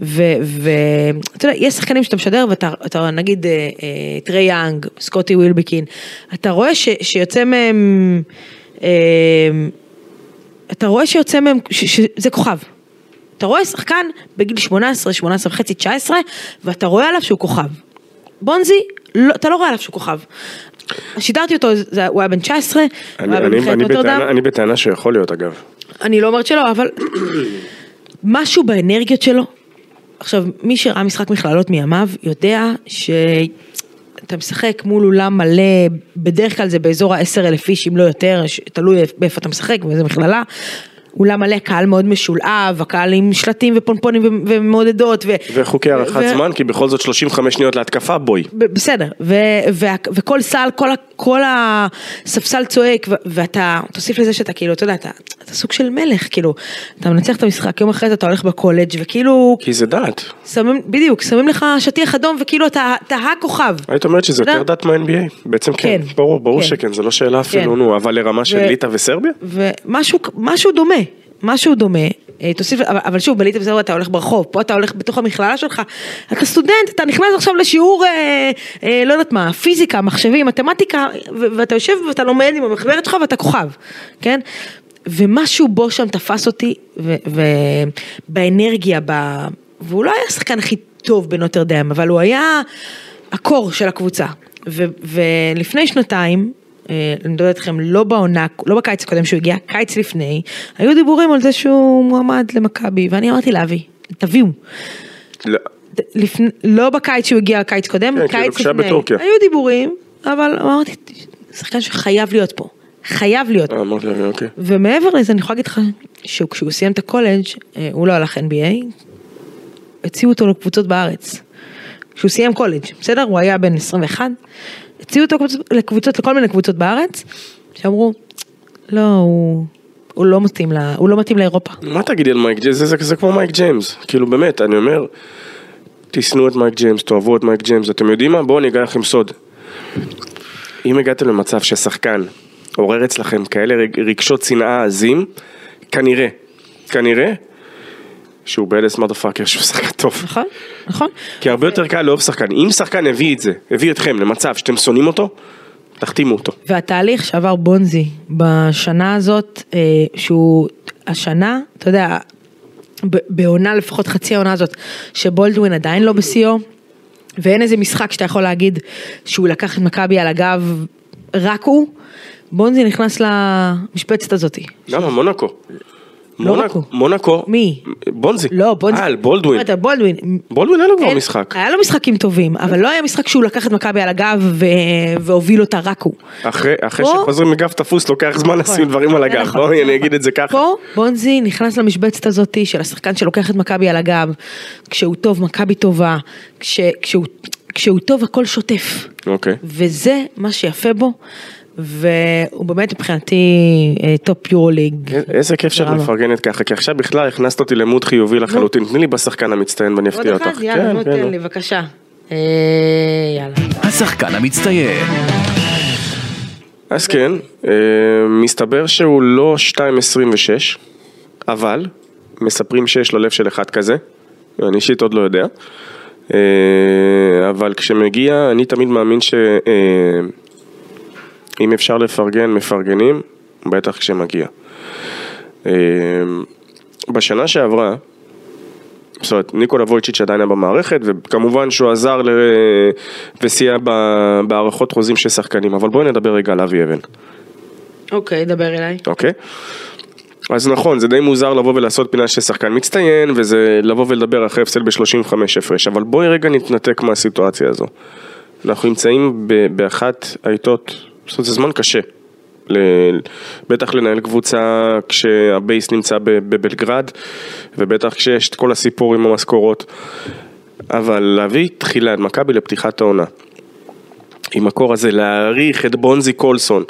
ואתה יודע, יש שחקנים שאתה משדר ואתה אתה, נגיד טרי יאנג, סקוטי ווילבקין, אתה רואה ש, שיוצא מהם, אתה רואה שיוצא מהם, שזה כוכב. אתה רואה שחקן בגיל 18, 18 וחצי, 19, ואתה רואה עליו שהוא כוכב. בונזי, לא, אתה לא רואה עליו שהוא כוכב. שידרתי אותו, זה, הוא היה בן 19, הוא אני- היה אני- במכללת אני נוטרדם. אני בטענה שיכול להיות אגב. אני לא אומרת שלא, אבל משהו באנרגיות שלו. עכשיו, מי שראה משחק מכללות מימיו, יודע שאתה משחק מול אולם מלא, בדרך כלל זה באזור ה-10 אלף איש, אם לא יותר, ש- תלוי באיפה אתה משחק, באיזה מכללה. אולם מלא, קהל מאוד משולהב, הקהל עם שלטים ופונפונים ומעודדות. ו- וחוקי הארכת ו- זמן, כי בכל זאת 35 שניות להתקפה, בואי. בסדר, ו- וה- וכל סל, כל, כל הספסל צועק, ואתה, תוסיף לזה שאתה כאילו, אתה יודע, אתה, אתה סוג של מלך, כאילו, אתה מנצח את המשחק, יום אחרי זה אתה הולך בקולג' וכאילו, כי זה דת. שמים, בדיוק, שמים לך שטיח אדום וכאילו אתה, אתה הכוכב. היית אומרת שזה? יותר דת מה-NBA? בעצם כן. כן. ברור, ברור כן. שכן, זו לא שאלה אפילו, כן. נו, אבל לרמה של ו- ליטא וסרביה? ומשהו משהו דומה, משהו דומה. אה, תוסיף, אבל, שוב, בליטא בסדר אתה הולך ברחוב, פה אתה הולך בתוך המכללה שלך, אתה סטודנט, אתה נכנס עכשיו לשיעור, אה, אה, לא יודעת מה, פיזיקה, מחשבים, מתמטיקה, ו- ואתה יושב ואתה לומד עם המחברת שלך ואתה כוכב, כן? ומשהו בו שם תפס אותי, ובאנרגיה, ב... והוא לא היה השחקן הכי טוב בנוטרדם, אבל הוא היה הקור של הקבוצה. ו- ולפני שנתיים, אני מדברת איתכם, לא בעונה, לא בקיץ הקודם שהוא הגיע, קיץ לפני, היו דיבורים על זה שהוא מועמד למכבי, ואני אמרתי לאבי, תביאו. לא. לפני, לא בקיץ שהוא הגיע, קיץ קודם, כן, כאילו קיץ לפני. היו דיבורים, אבל אמרתי, שחקן שחייב להיות פה, חייב להיות. אה, אמרתי אוקיי. ומעבר לזה אני יכולה להגיד לך שכשהוא סיים את הקולג' אה, הוא לא הלך NBA, הציעו אותו לקבוצות בארץ. כשהוא סיים קולג', בסדר? הוא היה בן 21, הציעו אותו לקבוצות, לכל מיני קבוצות בארץ, שאמרו, לא, הוא, הוא לא מתאים, לה, הוא לא מתאים לאירופה. מה תגידי על מייק ג'יימס? זה, זה, זה כמו מייק ג'יימס. כאילו באמת, אני אומר, תשנאו את מייק ג'יימס, תאהבו את מייק ג'יימס, אתם יודעים מה? בואו אני אגלה לכם סוד. אם הגעתם למצב ששחקן עורר אצלכם כאלה רג- רגשות שנאה עזים, כנראה, כנראה, שהוא באלס מודפאקר שהוא שחקן טוב. נכון, נכון. כי הרבה יותר קל לאהוב שחקן. אם שחקן הביא את זה, הביא אתכם למצב שאתם שונאים אותו, תחתימו אותו. והתהליך שעבר בונזי בשנה הזאת, אה, שהוא השנה, אתה יודע, בעונה לפחות חצי העונה הזאת, שבולדווין עדיין לא בשיאו, ואין איזה משחק שאתה יכול להגיד שהוא לקח את מכבי על הגב, רק הוא, בונזי נכנס למשבצת הזאת. למה? מונקו. לא מונק- רק הוא. מונקו. מי? בונזי. לא, בונזי. אה, בולדווין. בולדווין. בולדווין היה לו כבר אין- משחק. היה לו משחקים טובים, אבל לא היה משחק שהוא לקח את מכבי על הגב ו- והוביל אותה רק הוא. אחרי אחרי פה- שחוזרים מגב תפוס לוקח זמן נכון. לשים דברים על הגב. נכון, בואי אני. אגיד את זה ככה. פה בונזי נכנס למשבצת הזאת של השחקן שלוקח את מכבי על הגב, כשהוא טוב מכבי טובה, כש, כשהוא, כשהוא טוב הכל שוטף. אוקיי. וזה מה שיפה בו, והוא באמת מבחינתי top יורוליג. איזה כיף שאת. מפרגנת ככה, כי עכשיו בכלל הכנסת אותי ל mood חיובי לחלוטין. תני לי בשחקן המצטיין ואני עוד אפתיע אחד? אותך. יאללה, כן, בוא כן, תן נו. לי בבקשה. אה, יאללה. השחקן המצטיין. אז כן, אה, מסתבר שהוא לא 2.26, אבל מספרים שיש לו לב של אחד כזה, אני אישית עוד לא יודע, אה, אבל כשמגיע, אני תמיד מאמין שאם אפשר לפרגן, מפרגנים, בטח כשמגיע. אה, בשנה שעברה, זאת אומרת, ניקולה וויצ'יץ' עדיין היה במערכת, וכמובן שהוא עזר ל... וסייע בהערכות חוזים של שחקנים, אבל בואי נדבר רגע על אבי אבן, אוקיי, דבר אליי. אוקיי? אז נכון, זה די מוזר לבוא ולעשות פינה של שחקן מצטיין, וזה לבוא ולדבר אחרי הפסד ב-35 הפרש, אבל בואי רגע נתנתק מהסיטואציה הזו. אנחנו נמצאים באחת העיתות, זאת אומרת, זה זמן קשה. בטח לנהל קבוצה כשהבייס נמצא בבלגרד, ובטח כשיש את כל הסיפור עם המשכורות. אבל להביא תחילה את מכבי לפתיחת העונה, עם הקור הזה, להעריך את בונזי קולסון,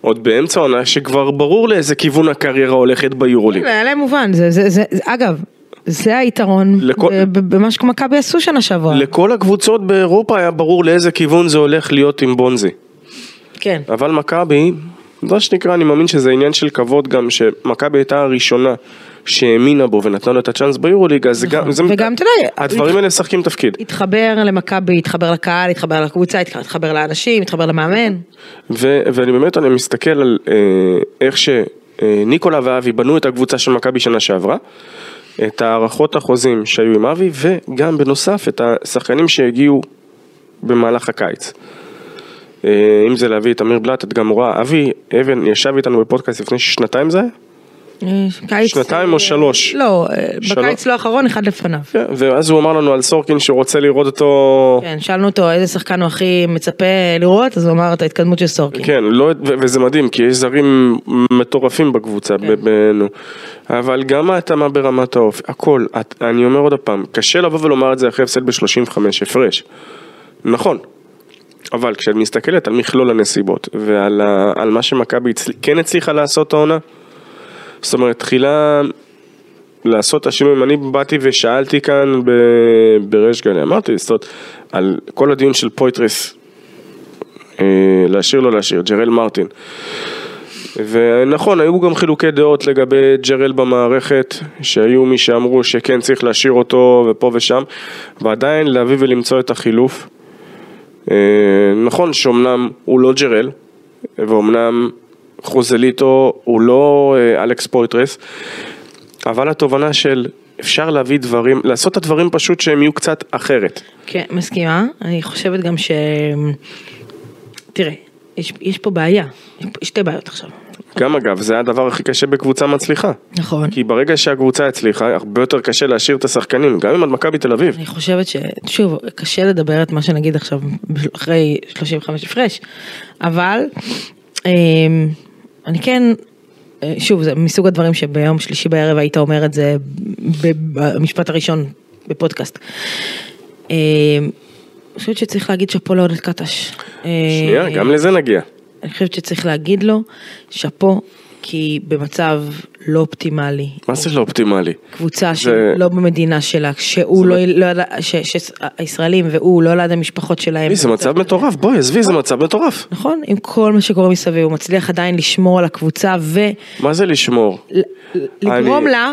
עוד באמצע העונה שכבר ברור לאיזה כיוון הקריירה הולכת ביורוליג. היה להם מובן, זה, זה, זה, זה, אגב, זה היתרון לכל- במה שמכבי עשו שנה שעברה. לכל הקבוצות באירופה היה ברור לאיזה כיוון זה הולך להיות עם בונזי. כן. אבל מכבי, מה שנקרא, אני מאמין שזה עניין של כבוד גם, שמכבי הייתה הראשונה שהאמינה בו ונתנה לו את הצ'אנס ביורוליג, אז זה גם, זה, וגם, אתה יודע, הדברים האלה משחקים תפקיד. התחבר למכבי, התחבר לקהל, התחבר לקבוצה, התחבר לאנשים, התחבר למאמן. ו- ואני באמת, אני מסתכל על אה, איך שניקולה ואבי בנו את הקבוצה של מכבי שנה שעברה, את הערכות החוזים שהיו עם אבי, וגם בנוסף את השחקנים שהגיעו במהלך הקיץ. אה, אם זה להביא את אמיר בלאט, את גם רואה, אבי אבן ישב איתנו בפודקאסט לפני שנתיים זה היה? אה, קיץ... שנתיים או שלוש? לא, אה, שלוש. בקיץ לא האחרון, אחד לפניו. כן, ואז הוא אמר לנו על סורקין שהוא רוצה לראות אותו... כן, שאלנו אותו איזה שחקן הוא הכי מצפה לראות, אז הוא אמר את ההתקדמות של סורקין. כן, לא, וזה מדהים, כי יש זרים מטורפים בקבוצה, כן. בינינו. אבל גם ההתאמה ברמת האופי, הכל, את- אני אומר עוד פעם, קשה לבוא ולומר את זה אחרי הפסד ב-35 הפרש. נכון, אבל כשאת מסתכלת על מכלול הנסיבות, ועל ה- על מה שמכבי כן הצליחה לעשות העונה, זאת אומרת, תחילה לעשות את השינויים, אני באתי ושאלתי כאן בריש גלי, אמרתי, זאת אומרת, על כל הדיון של פויטרס, אה, להשאיר לא להשאיר, ג'רל מרטין. ונכון, היו גם חילוקי דעות לגבי ג'רל במערכת, שהיו מי שאמרו שכן צריך להשאיר אותו ופה ושם, ועדיין להביא ולמצוא את החילוף. אה, נכון שאומנם הוא לא ג'רל, ואומנם חוזליטו הוא לא אה, אלכס פויטרס, אבל התובנה של אפשר להביא דברים, לעשות את הדברים פשוט שהם יהיו קצת אחרת. כן, מסכימה. אני חושבת גם ש... תראה, יש, יש פה בעיה. יש שתי בעיות עכשיו. גם אגב, זה הדבר הכי קשה בקבוצה מצליחה. נכון. כי ברגע שהקבוצה הצליחה, הרבה יותר קשה להשאיר את השחקנים, גם אם את מכבי תל אביב. אני חושבת ש... שוב, קשה לדבר את מה שנגיד עכשיו אחרי 35 הפרש, אבל אמ, אני כן, אה, שוב, זה מסוג הדברים שביום שלישי בערב היית אומר את זה במשפט הראשון בפודקאסט. אמ, אני חושבת שצריך להגיד שאפו לעודד קטש. שנייה, אה, גם לזה נגיע. אני חושבת שצריך להגיד לו, שאפו, כי במצב לא אופטימלי. מה זה לא אופטימלי? קבוצה זה- שלא במדינה שלה, שהוא לא, לא ש- שהישראלים והוא לא ליד המשפחות שלהם. זה מצב מטורף, בואי עזבי, זה מצב מטורף. נכון, עם כל מה שקורה מסביב, הוא מצליח עדיין לשמור על הקבוצה מה זה לשמור? ולגרום אני- לה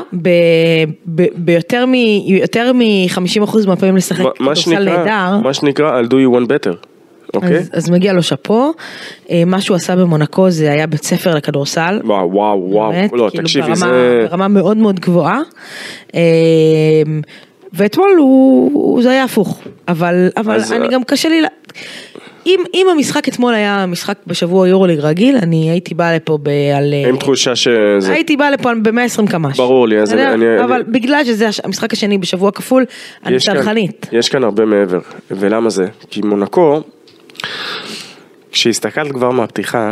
ביותר מ, יותר מ-50% מהפעמים לשחק כדורסל נהדר. מה שנקרא, I'll do you one better, אוקיי? אז, אז מגיע לו שאפו, אה, מה שהוא עשה במונקו זה היה בית ספר לכדורסל. וואו, וואו, וואו, באמת, לא, כאילו תקשיבי, ברמה, זה... ברמה מאוד מאוד גבוהה. אה, ואתמול הוא, הוא, זה היה הפוך, אבל, אבל אז- אני גם קשה לי, ל- אם, אם המשחק אתמול היה משחק בשבוע יורוליג רגיל, אני הייתי באה לפה ב... על... עם תחושה שזה... הייתי באה לפה ב-120 קמ"ש. ברור לי, אז? אני- אני- אבל בגלל שזה המשחק השני בשבוע כפול, אני צרכנית. יש כאן הרבה מעבר, ולמה זה? כי מונקו, כשהסתכלת כבר מהפתיחה,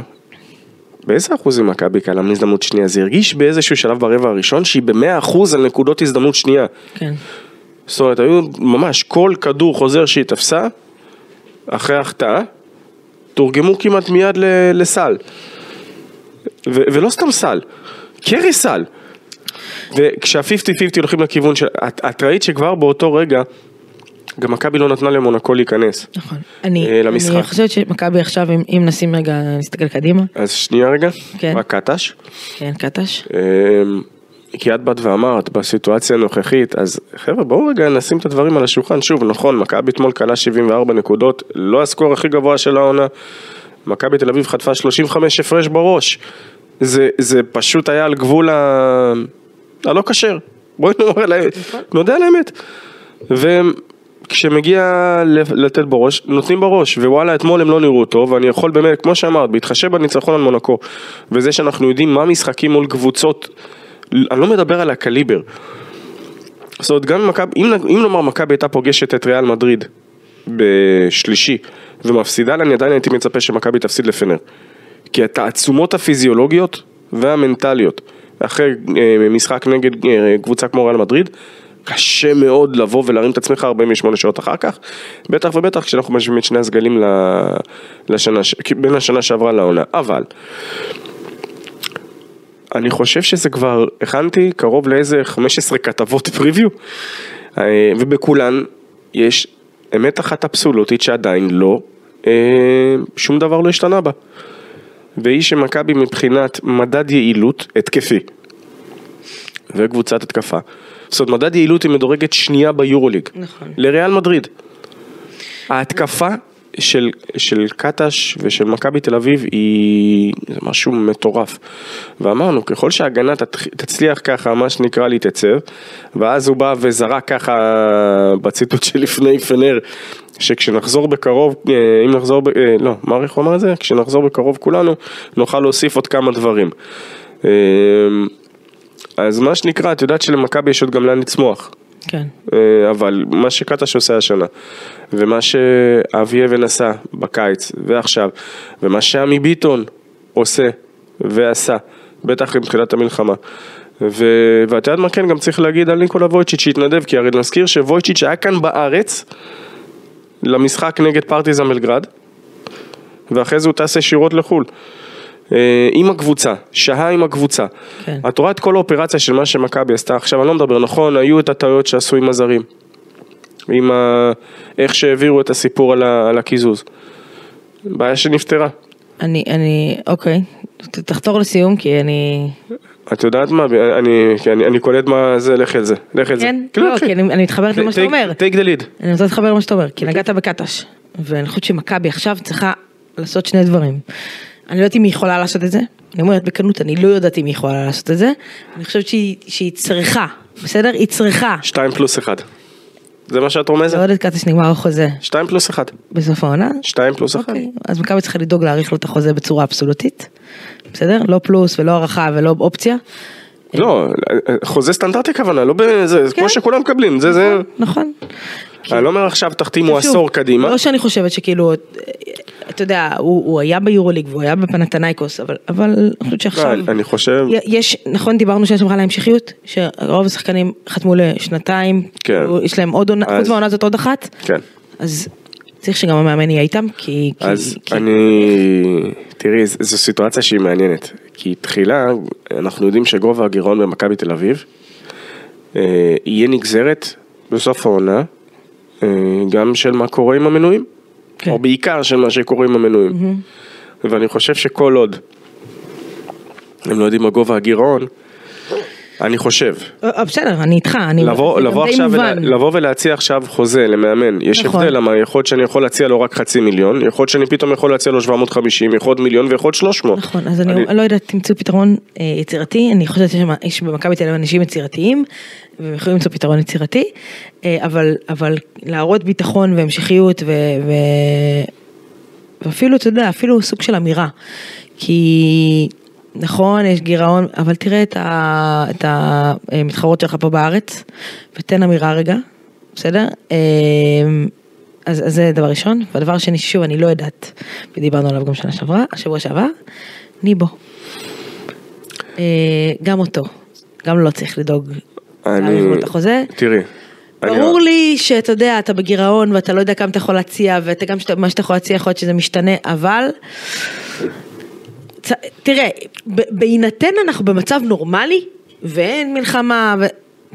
באיזה אחוזים מכבי קלה מהזדמנות שנייה? זה הרגיש באיזשהו שלב ברבע הראשון שהיא במאה אחוז על נקודות הזדמנות שנייה. כן. זאת אומרת, היו ממש כל כדור חוזר שהיא תפסה, אחרי החטאה, תורגמו כמעט מיד ל- לסל. ו- ולא סתם סל, קרי סל. וכשה-50-50 הולכים לכיוון של... את, את ראית שכבר באותו רגע, גם מכבי לא נתנה למונקו להיכנס. נכון. אני, אה, למשחק. אני חושבת שמכבי עכשיו, אם, אם נשים רגע, נסתכל קדימה, אז שנייה רגע, כן. רק קטש. כן, קטש. אמ, כי את באת ואמרת, בסיטואציה הנוכחית, אז חבר'ה בואו רגע נשים את הדברים על השולחן, שוב נכון, מכבי אתמול כלה 74 נקודות, לא הסקור הכי גבוה של העונה, מכבי תל אביב חטפה 35 הפרש בראש, זה, זה פשוט היה על גבול ה... הלא כשר, בואי נאמר על האמת, נודה על האמת, וכשמגיע ל- לתת בראש, נותנים בראש, ווואלה אתמול הם לא נראו טוב, ואני יכול באמת, כמו שאמרת, בהתחשב בניצחון על מונקו, וזה שאנחנו יודעים מה משחקים מול קבוצות אני לא מדבר על הקליבר. זאת אומרת, גם אם מכבי, אם, אם נאמר מכבי הייתה פוגשת את ריאל מדריד בשלישי ומפסידה לה, אני עדיין הייתי מצפה שמכבי תפסיד לפנר. כי התעצומות הפיזיולוגיות והמנטליות אחרי אה, משחק נגד אה, קבוצה כמו ריאל מדריד, קשה מאוד לבוא ולהרים את עצמך 48 שעות אחר כך, בטח ובטח כשאנחנו משווים את שני הסגלים לשנה, בין השנה שעברה לעונה. אבל אני חושב שזה כבר, הכנתי קרוב לאיזה 15 כתבות פריוויו, אה, ובכולן יש אמת אחת אבסולוטית שעדיין לא, אה, שום דבר לא השתנה בה. והיא שמכבי מבחינת מדד יעילות התקפי וקבוצת התקפה. זאת אומרת, מדד יעילות היא מדורגת שנייה ביורוליג. נכון. לריאל מדריד. ההתקפה של, של קטש ושל מכבי תל אביב היא זה משהו מטורף. ואמרנו, ככל שההגנה תצליח ככה, מה שנקרא להתייצב, ואז הוא בא וזרק ככה בציטוט שלפני פנר, שכשנחזור בקרוב, אה, אם נחזור, ב- אה, לא, מה איך הוא אמר את זה? כשנחזור בקרוב כולנו, נוכל להוסיף עוד כמה דברים. אז מה שנקרא, את יודעת שלמכבי יש עוד גם לאן לצמוח. כן. אה, אבל מה שקטש עושה השנה, ומה שאבי אבן עשה בקיץ ועכשיו, ומה שעמי ביטון עושה ועשה, בטח עם תחילת המלחמה. ו... ואת יודעת מה כן, גם צריך להגיד על ניקולה וויצ'יץ' שהתנדב, כי הרי נזכיר שוויצ'יץ' היה כאן בארץ למשחק נגד פרטיזן בלגרד, ואחרי זה הוא טס ישירות לחו"ל. אה, עם הקבוצה, שהה עם הקבוצה. כן. את רואה את כל האופרציה של מה שמכבי עשתה, עכשיו אני לא מדבר, נכון, היו את הטעויות שעשו עם הזרים. עם ה... איך שהעבירו את הסיפור על, ה... על הקיזוז. בעיה שנפתרה. אני, אני, אוקיי, תחתור לסיום כי אני, את יודעת מה, אני, אני, אני קולט מה זה, לך על זה, לך על זה. כן? כן, לא. כי אני אני מתחברת למה שאתה אומר. take the lead. אני רוצה להתחבר למה שאתה אומר, כי נגעת בקטש, ואני חושבת שמכבי עכשיו צריכה לעשות שני דברים. אני לא יודעת אם היא יכולה לעשות את זה, אני אומרת בכנות, אני לא יודעת אם היא יכולה לעשות את זה, אני חושבת שהיא, שהיא צריכה, בסדר? היא צריכה. שתיים פלוס אחד. זה מה שאת רומזת? לעוד את קטש נגמר החוזה שתיים פלוס אחד. בסוף העונה. שתיים פלוס אחד. אוקיי, אז מכבי צריכה לדאוג להאריך לו את החוזה בצורה אבסולוטית, בסדר? לא פלוס ולא הערכה ולא אופציה. לא, חוזה סטנדרטי כוונה, לא בזה, זה כן. כמו שכולם מקבלים, זה זה... נכון. אני לא אומר עכשיו תחתימו עשור קדימה. לא שאני חושבת שכאילו, אתה יודע, הוא, היה ביורוליג והוא היה בפנתנייקוס, אבל, אני חושבת שעכשיו, לא, אני חושב, יש, נכון דיברנו שיש לך על ההמשכיות, שרוב השחקנים חתמו לשנתיים, כן. יש להם עוד עונה, חוץ מהעונה הזאת עוד אחת, כן. אז צריך שגם המאמן יהיה איתם, כי, אז כי אני, תראי, זו סיטואציה שהיא מעניינת, כי תחילה, אנחנו יודעים שגובה הגירעון במכבי תל אביב אה, יהיה נגזרת בסוף העונה אה, גם של מה קורה עם המנויים, כן. או בעיקר של מה שקורה עם המנויים. ואני חושב שכל עוד הם לא יודעים מה גובה הגירעון, אני חושב, אה, בסדר, אני איתך, אני... לבוא, לבוא, די עכשיו ולה. לבוא ולהציע עכשיו חוזה למאמן, יש נכון. הבדל, למה יכול להיות שאני יכול להציע לו רק חצי מיליון, יכול להיות שאני פתאום יכול להציע לו 750, יכול להיות מיליון ויכול להיות 300. נכון, אז אני אני לא יודעת, תמצאו פתרון אה, יצירתי, אני חושבת שיש במכבי תל אביב אנשים יצירתיים, והם יכולים למצוא פתרון יצירתי, אה, אבל, אבל להראות ביטחון והמשכיות ו, ו, ואפילו, אתה יודע, אפילו סוג של אמירה, כי נכון, יש גירעון, אבל תראה את, המתחרות שלך פה בארץ, ותן אמירה רגע, בסדר? אה, אז, אז זה דבר ראשון, והדבר השני, שוב, אני לא יודעת, ודיברנו עליו גם שנה שעברה, השבוע שעבר, ניבו. אה, גם אותו, גם לא צריך לדאוג. אני, החוזה. תראי, אני- ברור לי שאתה יודע, אתה בגירעון ואתה לא יודע כמה אתה יכול להציע, ואתה גם מה שאתה יכול להציע יכול להיות שזה משתנה, אבל... תראה, בהינתן אנחנו במצב נורמלי, ואין מלחמה, ו...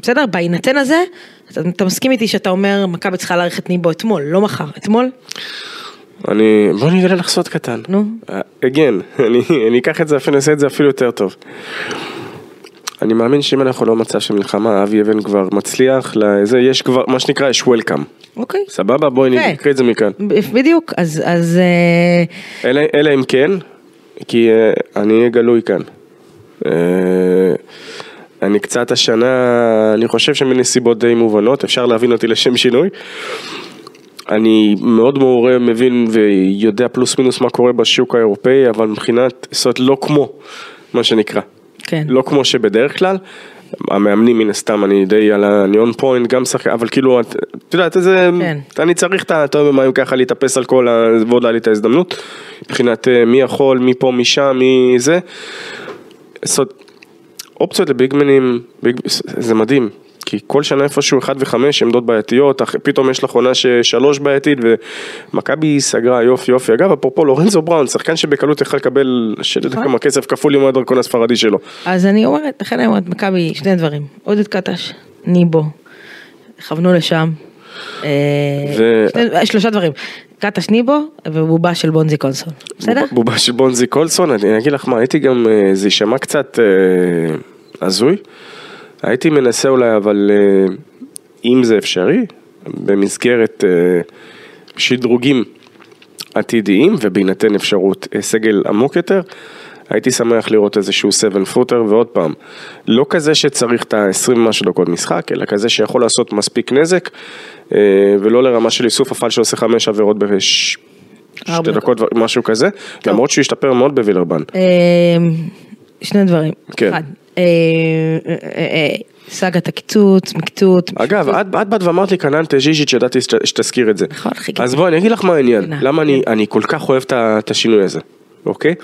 בסדר? בהינתן הזה, אתה, אתה מסכים איתי שאתה אומר, מכבי צריכה להאריך את ניבו אתמול, לא מחר, אתמול? אני, בוא אני אגלה לך סוד קטן. נו. again, אני, אני אקח את זה, אפילו נעשה את זה אפילו יותר טוב. אני מאמין שאם אנחנו לא במצב של מלחמה, אבי אבן כבר מצליח, לזה, יש כבר, מה שנקרא, יש וולקאם. אוקיי. סבבה? בואי כן. נקריא את זה מכאן. בדיוק, אז, אז אה, אלא, אלא אם כן, כי אה, אני אהיה גלוי כאן. אה, אני קצת השנה, אני חושב שמנסיבות די מובנות, אפשר להבין אותי לשם שינוי. אני מאוד מעורה, מבין ויודע פלוס מינוס מה קורה בשוק האירופאי, אבל מבחינת, זאת אומרת, לא כמו, מה שנקרא. כן. לא כמו שבדרך כלל. המאמנים מן הסתם אני די על ה... אני און פוינט גם שחק... אבל כאילו את את יודעת איזה... כן. אני צריך את ה... אתה יודע במים ככה להתאפס על כל ה... ועוד היה לי את ההזדמנות. מבחינת אה, מי יכול, מי פה, מי שם, מי זה. זאת אופציות לביגמנים, ביג... זה מדהים. כי כל שנה איפשהו 1 ו-5 עמדות בעייתיות, פתאום יש לך עונה ששלוש בעייתית ומכבי סגרה יופי יופי. אגב, אפרופו לורנזו בראון, שחקן שבקלות יכל לקבל, שלא יודע נכון. כמה כסף כפול עם הדרכון הספרדי שלו. אז אני אומרת, לכן אני אומרת, מכבי, שני דברים, עודד קטש, ניבו, כוונו לשם. אה, ו- שני- שלושה דברים, קטש ניבו ובובה של בונזי קונסול, בסדר? בובה- של בונזי קולסון, אני אגיד לך מה, הייתי גם, אה, זה יישמע קצת אה, הזוי, הייתי מנסה אולי, אבל אה, אם זה אפשרי, במסגרת אה, שדרוגים עתידיים ובהינתן אפשרות אה, סגל עמוק יותר, הייתי שמח לראות איזשהו 7 פוטר ועוד פעם, לא כזה שצריך את ה-20 משהו דקות משחק, אלא כזה שיכול לעשות מספיק נזק, ולא לרמה של איסוף הפעל שעושה חמש עבירות בש... ארבע שתי דקות, משהו כזה, למרות שהוא השתפר מאוד בווילרבן. שני דברים, כן. אחד, אה, אה, אה, סאגת הקיצוץ, מקצוץ, אגב, את את באת ואמרת לי כנן תז'יז'יץ' שידעתי שת- שתזכיר את זה. נכון, חיכיתי. אז בואי, אני אגיד לך מה העניין, למה אני- כל כך אוהב את השינוי הזה, אוקיי?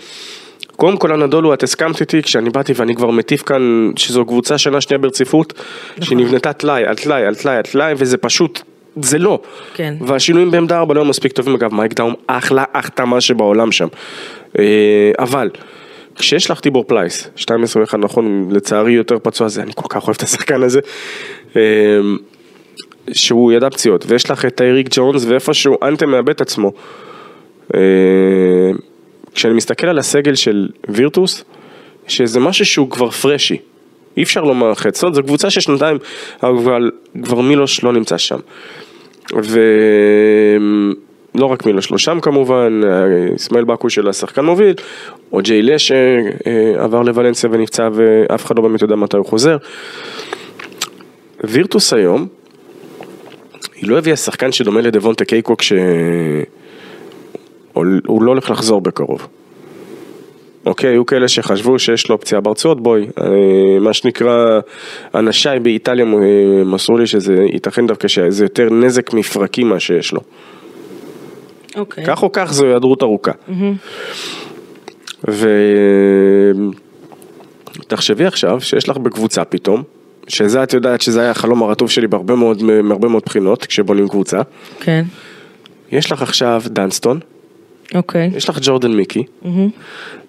קודם כל הנדולו, את הסכמת איתי כשאני באתי ואני כבר מטיף כאן שזו קבוצה שנה שנייה ברציפות, נכון. שנבנתה טלאי על טלאי על טלאי על טלאי, וזה פשוט, זה לא. כן. והשינויים בעמדה 4 לא מספיק טובים, אגב, מייק דאום אחלה החתמה שבעולם שם. אבל, כשיש לך טיבור פלייס, 2.21 נכון, לצערי יותר פצוע זה, אני כל כך אוהב את השחקן הזה. אה, שהוא ידע פציעות, ויש לך את אריק ג'ונס ואיפשהו אנטה מאבד את עצמו. אה, כשאני מסתכל על הסגל של וירטוס, שזה משהו שהוא כבר פרשי. אי אפשר לומר אחרת, זאת אומרת, זו קבוצה של שנתיים, אבל כבר מילוש לא נמצא שם. ולא רק מילוש לא שם כמובן, אסמאעיל באקו של השחקן מוביל, או ג'יי לה שעבר לוולנסיה ונפצע ואף אחד לא באמת יודע מתי הוא חוזר. וירטוס היום, היא לא הביאה שחקן שדומה לדבונטה קייקוק שהוא הוא לא הולך לחזור בקרוב. אוקיי, היו כאלה שחשבו שיש לו פציעה ברצועות, בואי, אה, מה שנקרא, אנשיי באיטליה אה, מסרו לי שזה ייתכן דווקא שזה יותר נזק מפרקים מה שיש לו. אוקיי. כך או כך זו היעדרות ארוכה. ותחשבי עכשיו שיש לך בקבוצה פתאום, שזה את יודעת שזה היה החלום הרטוב שלי בהרבה מאוד, מהרבה מאוד בחינות כשבונים קבוצה. כן. יש לך עכשיו דנסטון, אוקיי. יש לך ג'ורדן מיקי,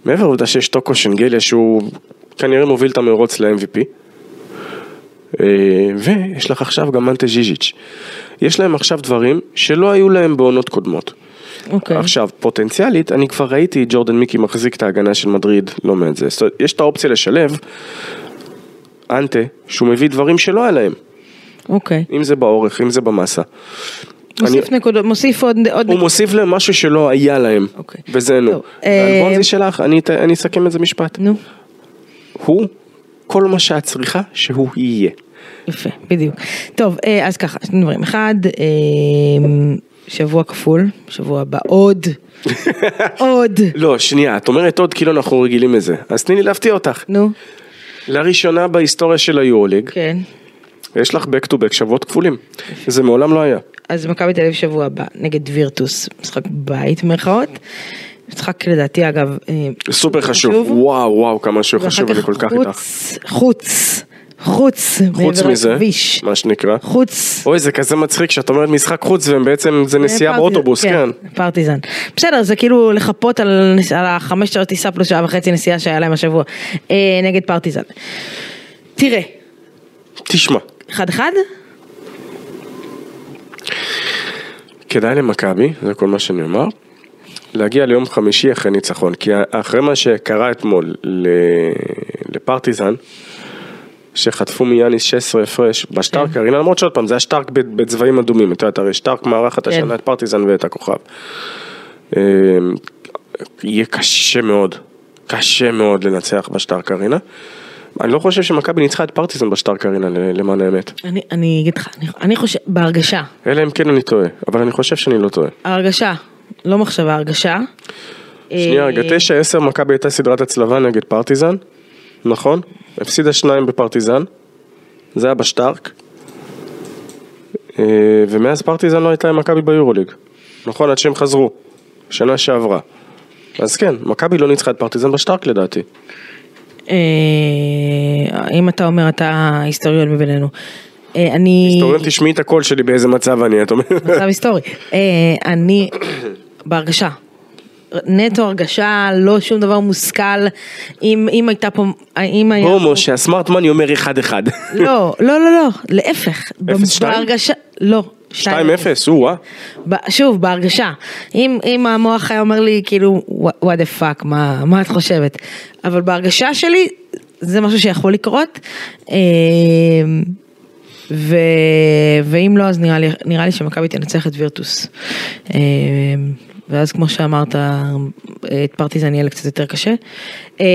מעבר לעובדה שיש טוקו שנגליה שהוא כנראה מוביל את המרוץ ל-MVP, אה, ויש לך עכשיו גם מנטה ז'יז'יץ'. יש להם עכשיו דברים שלא היו להם בעונות קודמות. אוקיי. עכשיו, פוטנציאלית, אני כבר ראיתי ג'ורדן מיקי מחזיק את ההגנה של מדריד, לא מעט זה. זאת אומרת, יש את האופציה לשלב אנטה, שהוא מביא דברים שלא היה להם, אוקיי. אם זה באורך, אם זה במסה. מוסיף נקודות, מוסיף עוד... עוד הוא מוסיף להם משהו שלא היה להם, אוקיי. וזה נו. טוב, אה, שלך, אני את- אני אסכם את זה משפט. נו, הוא כל מה שאת צריכה שהוא יהיה. יפה, בדיוק. טוב, אה, אז ככה, שני דברים. אחד, אה, שבוע כפול, שבוע הבא עוד, עוד. לא, שנייה, את אומרת עוד כאילו אנחנו רגילים לזה. אז תני לי להפתיע אותך. נו, לראשונה בהיסטוריה של היורוליג, כן. יש לך back to back שבועות כפולים. זה מעולם לא היה. אז מכבי תל אביב שבוע הבא נגד וירטוס, משחק בית מירכאות. משחק לדעתי אגב אה, סופר חשוב. וואו, וואו, כמה שהוא חשוב, אני כל כך איתך. חוץ, חוץ, חוץ, מזה, לכביש. מה שנקרא. חוץ. אוי, זה כזה מצחיק שאת אומרת משחק חוץ ובעצם זה נסיעה פרטיזן, באוטובוס, כן. פרטיזן. בסדר, זה כאילו לחפות על, על החמש שעות טיסה פלוס שעה וחצי נסיעה שהיה להם השבוע אה, נגד פרטיזן. תראה, תשמע, אחד אחד? כדאי למכבי, זה כל מה שאני אומר, להגיע ליום חמישי אחרי ניצחון, כי אחרי מה שקרה אתמול ל- לפרטיזן, שחטפו מיאניס 16 הפרש בשטרק כן. ארינה, למרות שעוד פעם זה היה שטרק ב- בצבעים אדומים, את יודעת, הרי שטרק מארחת כן. השנה את פרטיזן ואת הכוכב. אה, יהיה קשה מאוד, קשה מאוד לנצח בשטרק ארינה. אני לא חושב שמכבי ניצחה את פרטיזן בשטרק ארינה למען האמת. אני, אני אגיד לך, אני, אני חושב, בהרגשה, אלא אם כן אני טועה, אבל אני חושב שאני לא טועה. ההרגשה, לא מחשבה, הרגשה. שנייה אה, רגע, תשע עשר מכבי הייתה סדרת הצלבה נגד פרטיזן, נכון? הפסידה שניים בפרטיזן, זה היה בשטרק, אה, ומאז פרטיזן לא הייתה עם מכבי ביורוליג, נכון? עד שהם חזרו, שנה שעברה. אז כן, מכבי לא ניצחה את פרטיזן בשטרק לדעתי. אה, אם אתה אומר אתה היסטוריון מבינינו. אה, אני... היסטוריון תשמעי את הקול שלי באיזה מצב אני, את אומרת. מצב היסטורי. אני, בהרגשה. נטו הרגשה, לא שום דבר מושכל. אם, אם הייתה פה, אם היה... הומו שהסמארט מאני אומר אחד אחד. לא, לא, לא, לא, להפך. אפס שתיים? בהרגשה, לא. שתיים אפס, או-אה. ב- שוב, בהרגשה. אם, אם המוח היה אומר לי, כאילו, what the fuck, מה, מה את חושבת? אבל בהרגשה שלי, זה משהו שיכול לקרות. אה, ו, ואם לא, אז נראה לי, נראה לי שמכבי תנצח את וירטוס. ואז כמו שאמרת, את פרטיזן יהיה קצת יותר קשה. אה,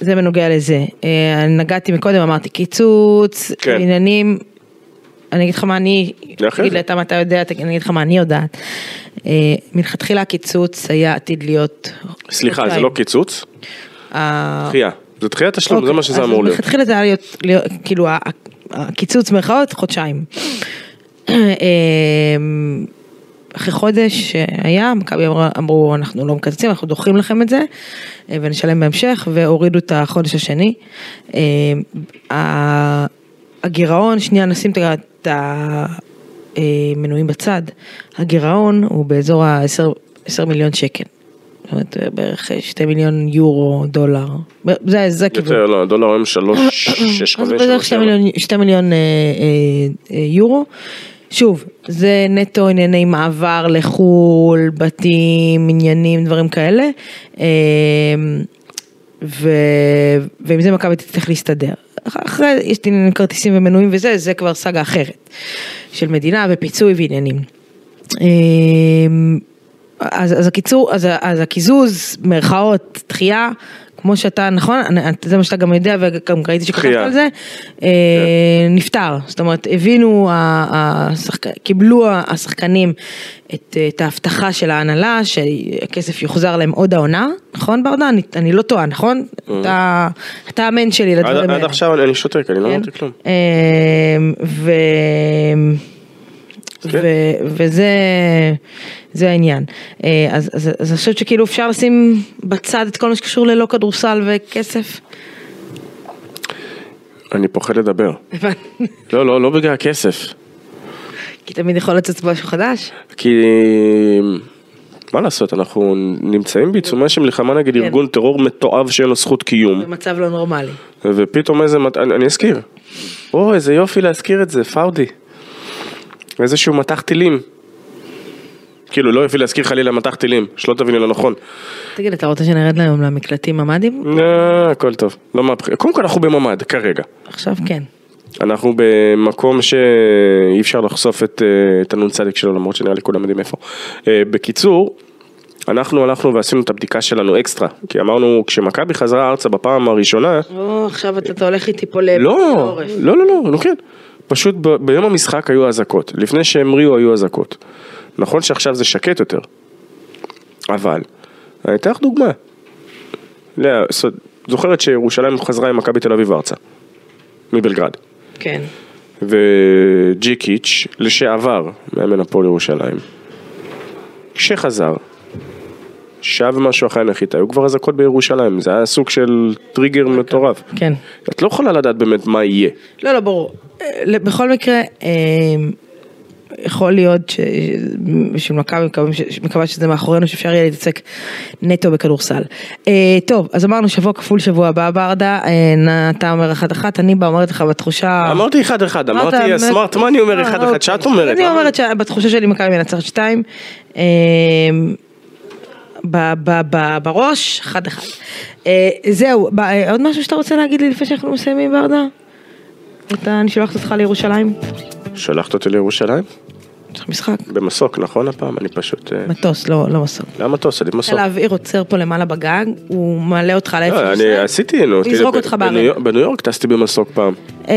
זה בנוגע לזה. אה, נגעתי מקודם, אמרתי קיצוץ, כן. עניינים. אני אגיד לך מה אני, תגיד. לי אתה מה אתה יודע, אני אגיד לך מה אני יודעת. אה, מלכתחילה הקיצוץ היה עתיד להיות... סליחה, זה. לא קיצוץ? דחייה. זה דחיית תשלום, זה אוקיי, מה שזה אמור להיות. מלכתחילה זה היה להיות, להיות כאילו הקיצוץ מירכאות חודשיים. אה, אחרי חודש שהיה, מכבי אמרו, אמרו אנחנו לא מקצצים, אנחנו דוחים לכם את זה אה, ונשלם בהמשך והורידו את החודש השני. אה, הגירעון, שנייה נשים את המנויים בצד, הגירעון הוא באזור ה-10 מיליון שקל. זאת אומרת בערך 2 מיליון יורו, דולר, זה, זה הכיוון. יותר, לא, דולר היום שלוש, שש, אז חמש, בערך שלוש, 2 שבע. מיליון, 2 מיליון אה, אה, אה, יורו. שוב, זה נטו ענייני מעבר לחו"ל, בתים, עניינים, דברים כאלה. אה, ו... ועם זה מכבי תצטרך להסתדר. אח- אחרי, יש עניינים כרטיסים ומנויים וזה, זה כבר סאגה אחרת. של מדינה ופיצוי ועניינים. אה, אז, אז הקיצור, אז, אז הקיזוז, מירכאות, דחייה, כמו שאתה, נכון? זה מה שאתה גם יודע וגם ראיתי שכתבת. על זה, אה, נפתר. זאת אומרת, הבינו. קיבלו השחקנים את, את ההבטחה של ההנהלה, שהכסף יוחזר להם עוד העונה, נכון ברדה? אני, לא טועה, נכון? אתה, אתה המן שלי עד לדברים עד האלה. עכשיו אני- שותק, אני לא כן? אמרתי כלום. כן. ו- וזה זה העניין. אה, אז, אז, אז אני חושבת שכאילו אפשר לשים בצד את כל מה שקשור ללא כדורסל וכסף. אני פוחד לדבר. לא, לא, לא בגלל הכסף. כי תמיד יכול לצאת משהו חדש. כי מה לעשות, אנחנו נמצאים בעיצומה של מלחמה נגד כן. ארגון טרור מתועב שאין לו זכות קיום, במצב לא נורמלי. ופתאום איזה, אני אני אזכיר. או, איזה יופי להזכיר את זה, פאודי. איזשהו מטח טילים. כאילו, לא יופי להזכיר חלילה מטח טילים, שלא תביני לא נכון. תגיד, אתה רוצה שנרד להם למקלטים ממ"דים? אה, הכל טוב, לא מהפכ... קודם כל אנחנו בממ"ד, כרגע. עכשיו כן. אנחנו במקום שאי אפשר לחשוף את, אה, את הנ"צ שלו, למרות שנראה לי כולם יודעים איפה. אה, בקיצור, אנחנו הלכנו ועשינו את הבדיקה שלנו אקסטרה, כי אמרנו, כשמכבי חזרה ארצה בפעם הראשונה, או, עכשיו אתה הולך איתי פה. לא, לעורף. לא, לא, לא, נו כן. פשוט ב- ביום המשחק היו אזעקות, לפני שהמריאו היו אזעקות. נכון שעכשיו זה שקט יותר, אבל, אני אתן לך דוגמה. לאה, ס- זוכרת שירושלים חזרה עם מכבי תל אביב ארצה, מבלגרד. כן. וג'יקיץ' לשעבר, מאמן הפועל ירושלים, כשחזר, שעה ומשהו אחרי הנחיתה, היו כבר אזעקות בירושלים, זה היה סוג של טריגר מטורף. כן. את לא יכולה לדעת באמת מה יהיה. לא, לא, ברור. אה, בכל מקרה, אה, יכול להיות ש- בשביל מכבי מקווה שזה מאחורינו, שאפשר יהיה להתעסק נטו בכדורסל. אה, טוב, אז אמרנו שבוע כפול שבוע הבא ברדה, אתה אומר אחת אחת, אני באה אומרת לך בתחושה... אמרתי אחד אחד, אמרת, אמרתי באמת- הסמארט מאני אומר אחד אוקיי. אחד, שאת אומרת. אני? אומרת שבתחושה שלי מכבי מנצחת שתיים. ב- ב- ב- בראש, אחד אחד. אה, זהו, ב- אה, עוד משהו שאתה רוצה להגיד לי לפני שאנחנו מסיימים ברדה? אתה, אני שולחת אותך לירושלים, שלחת אותי לירושלים? צריך משחק. במסוק, נכון הפעם? אני פשוט... אה, מטוס, לא, לא מסוק. למה מטוס? אני במסוק. חיל האוויר עוצר פה למעלה בגג, הוא מעלה אותך לאיפה לא. אני עשיתי, נו. הוא יזרוק כאילו, אותך בארץ. בניו יורק- טסתי במסוק פעם. אה,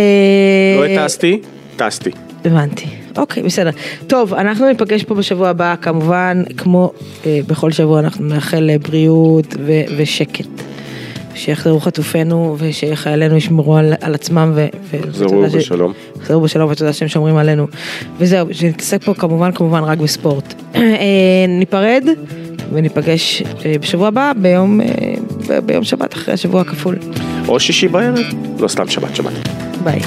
לא הטסתי, טסתי. הבנתי. אוקיי, בסדר. טוב, אנחנו ניפגש פה בשבוע הבא, כמובן, כמו אה, בכל שבוע, אנחנו נאחל אה, בריאות ו- ושקט. שיחזרו חטופינו ושחיילינו ישמרו על, על עצמם ו... יחזרו בשלום. יחזרו בשלום ותודה שהם שומרים עלינו. וזהו, שנתעסק פה כמובן כמובן רק בספורט. אה, ניפרד וניפגש אה, בשבוע הבא ביום, אה, ביום שבת אחרי השבוע הכפול. או שישי בערב. לא, סתם שבת, שבת. ביי.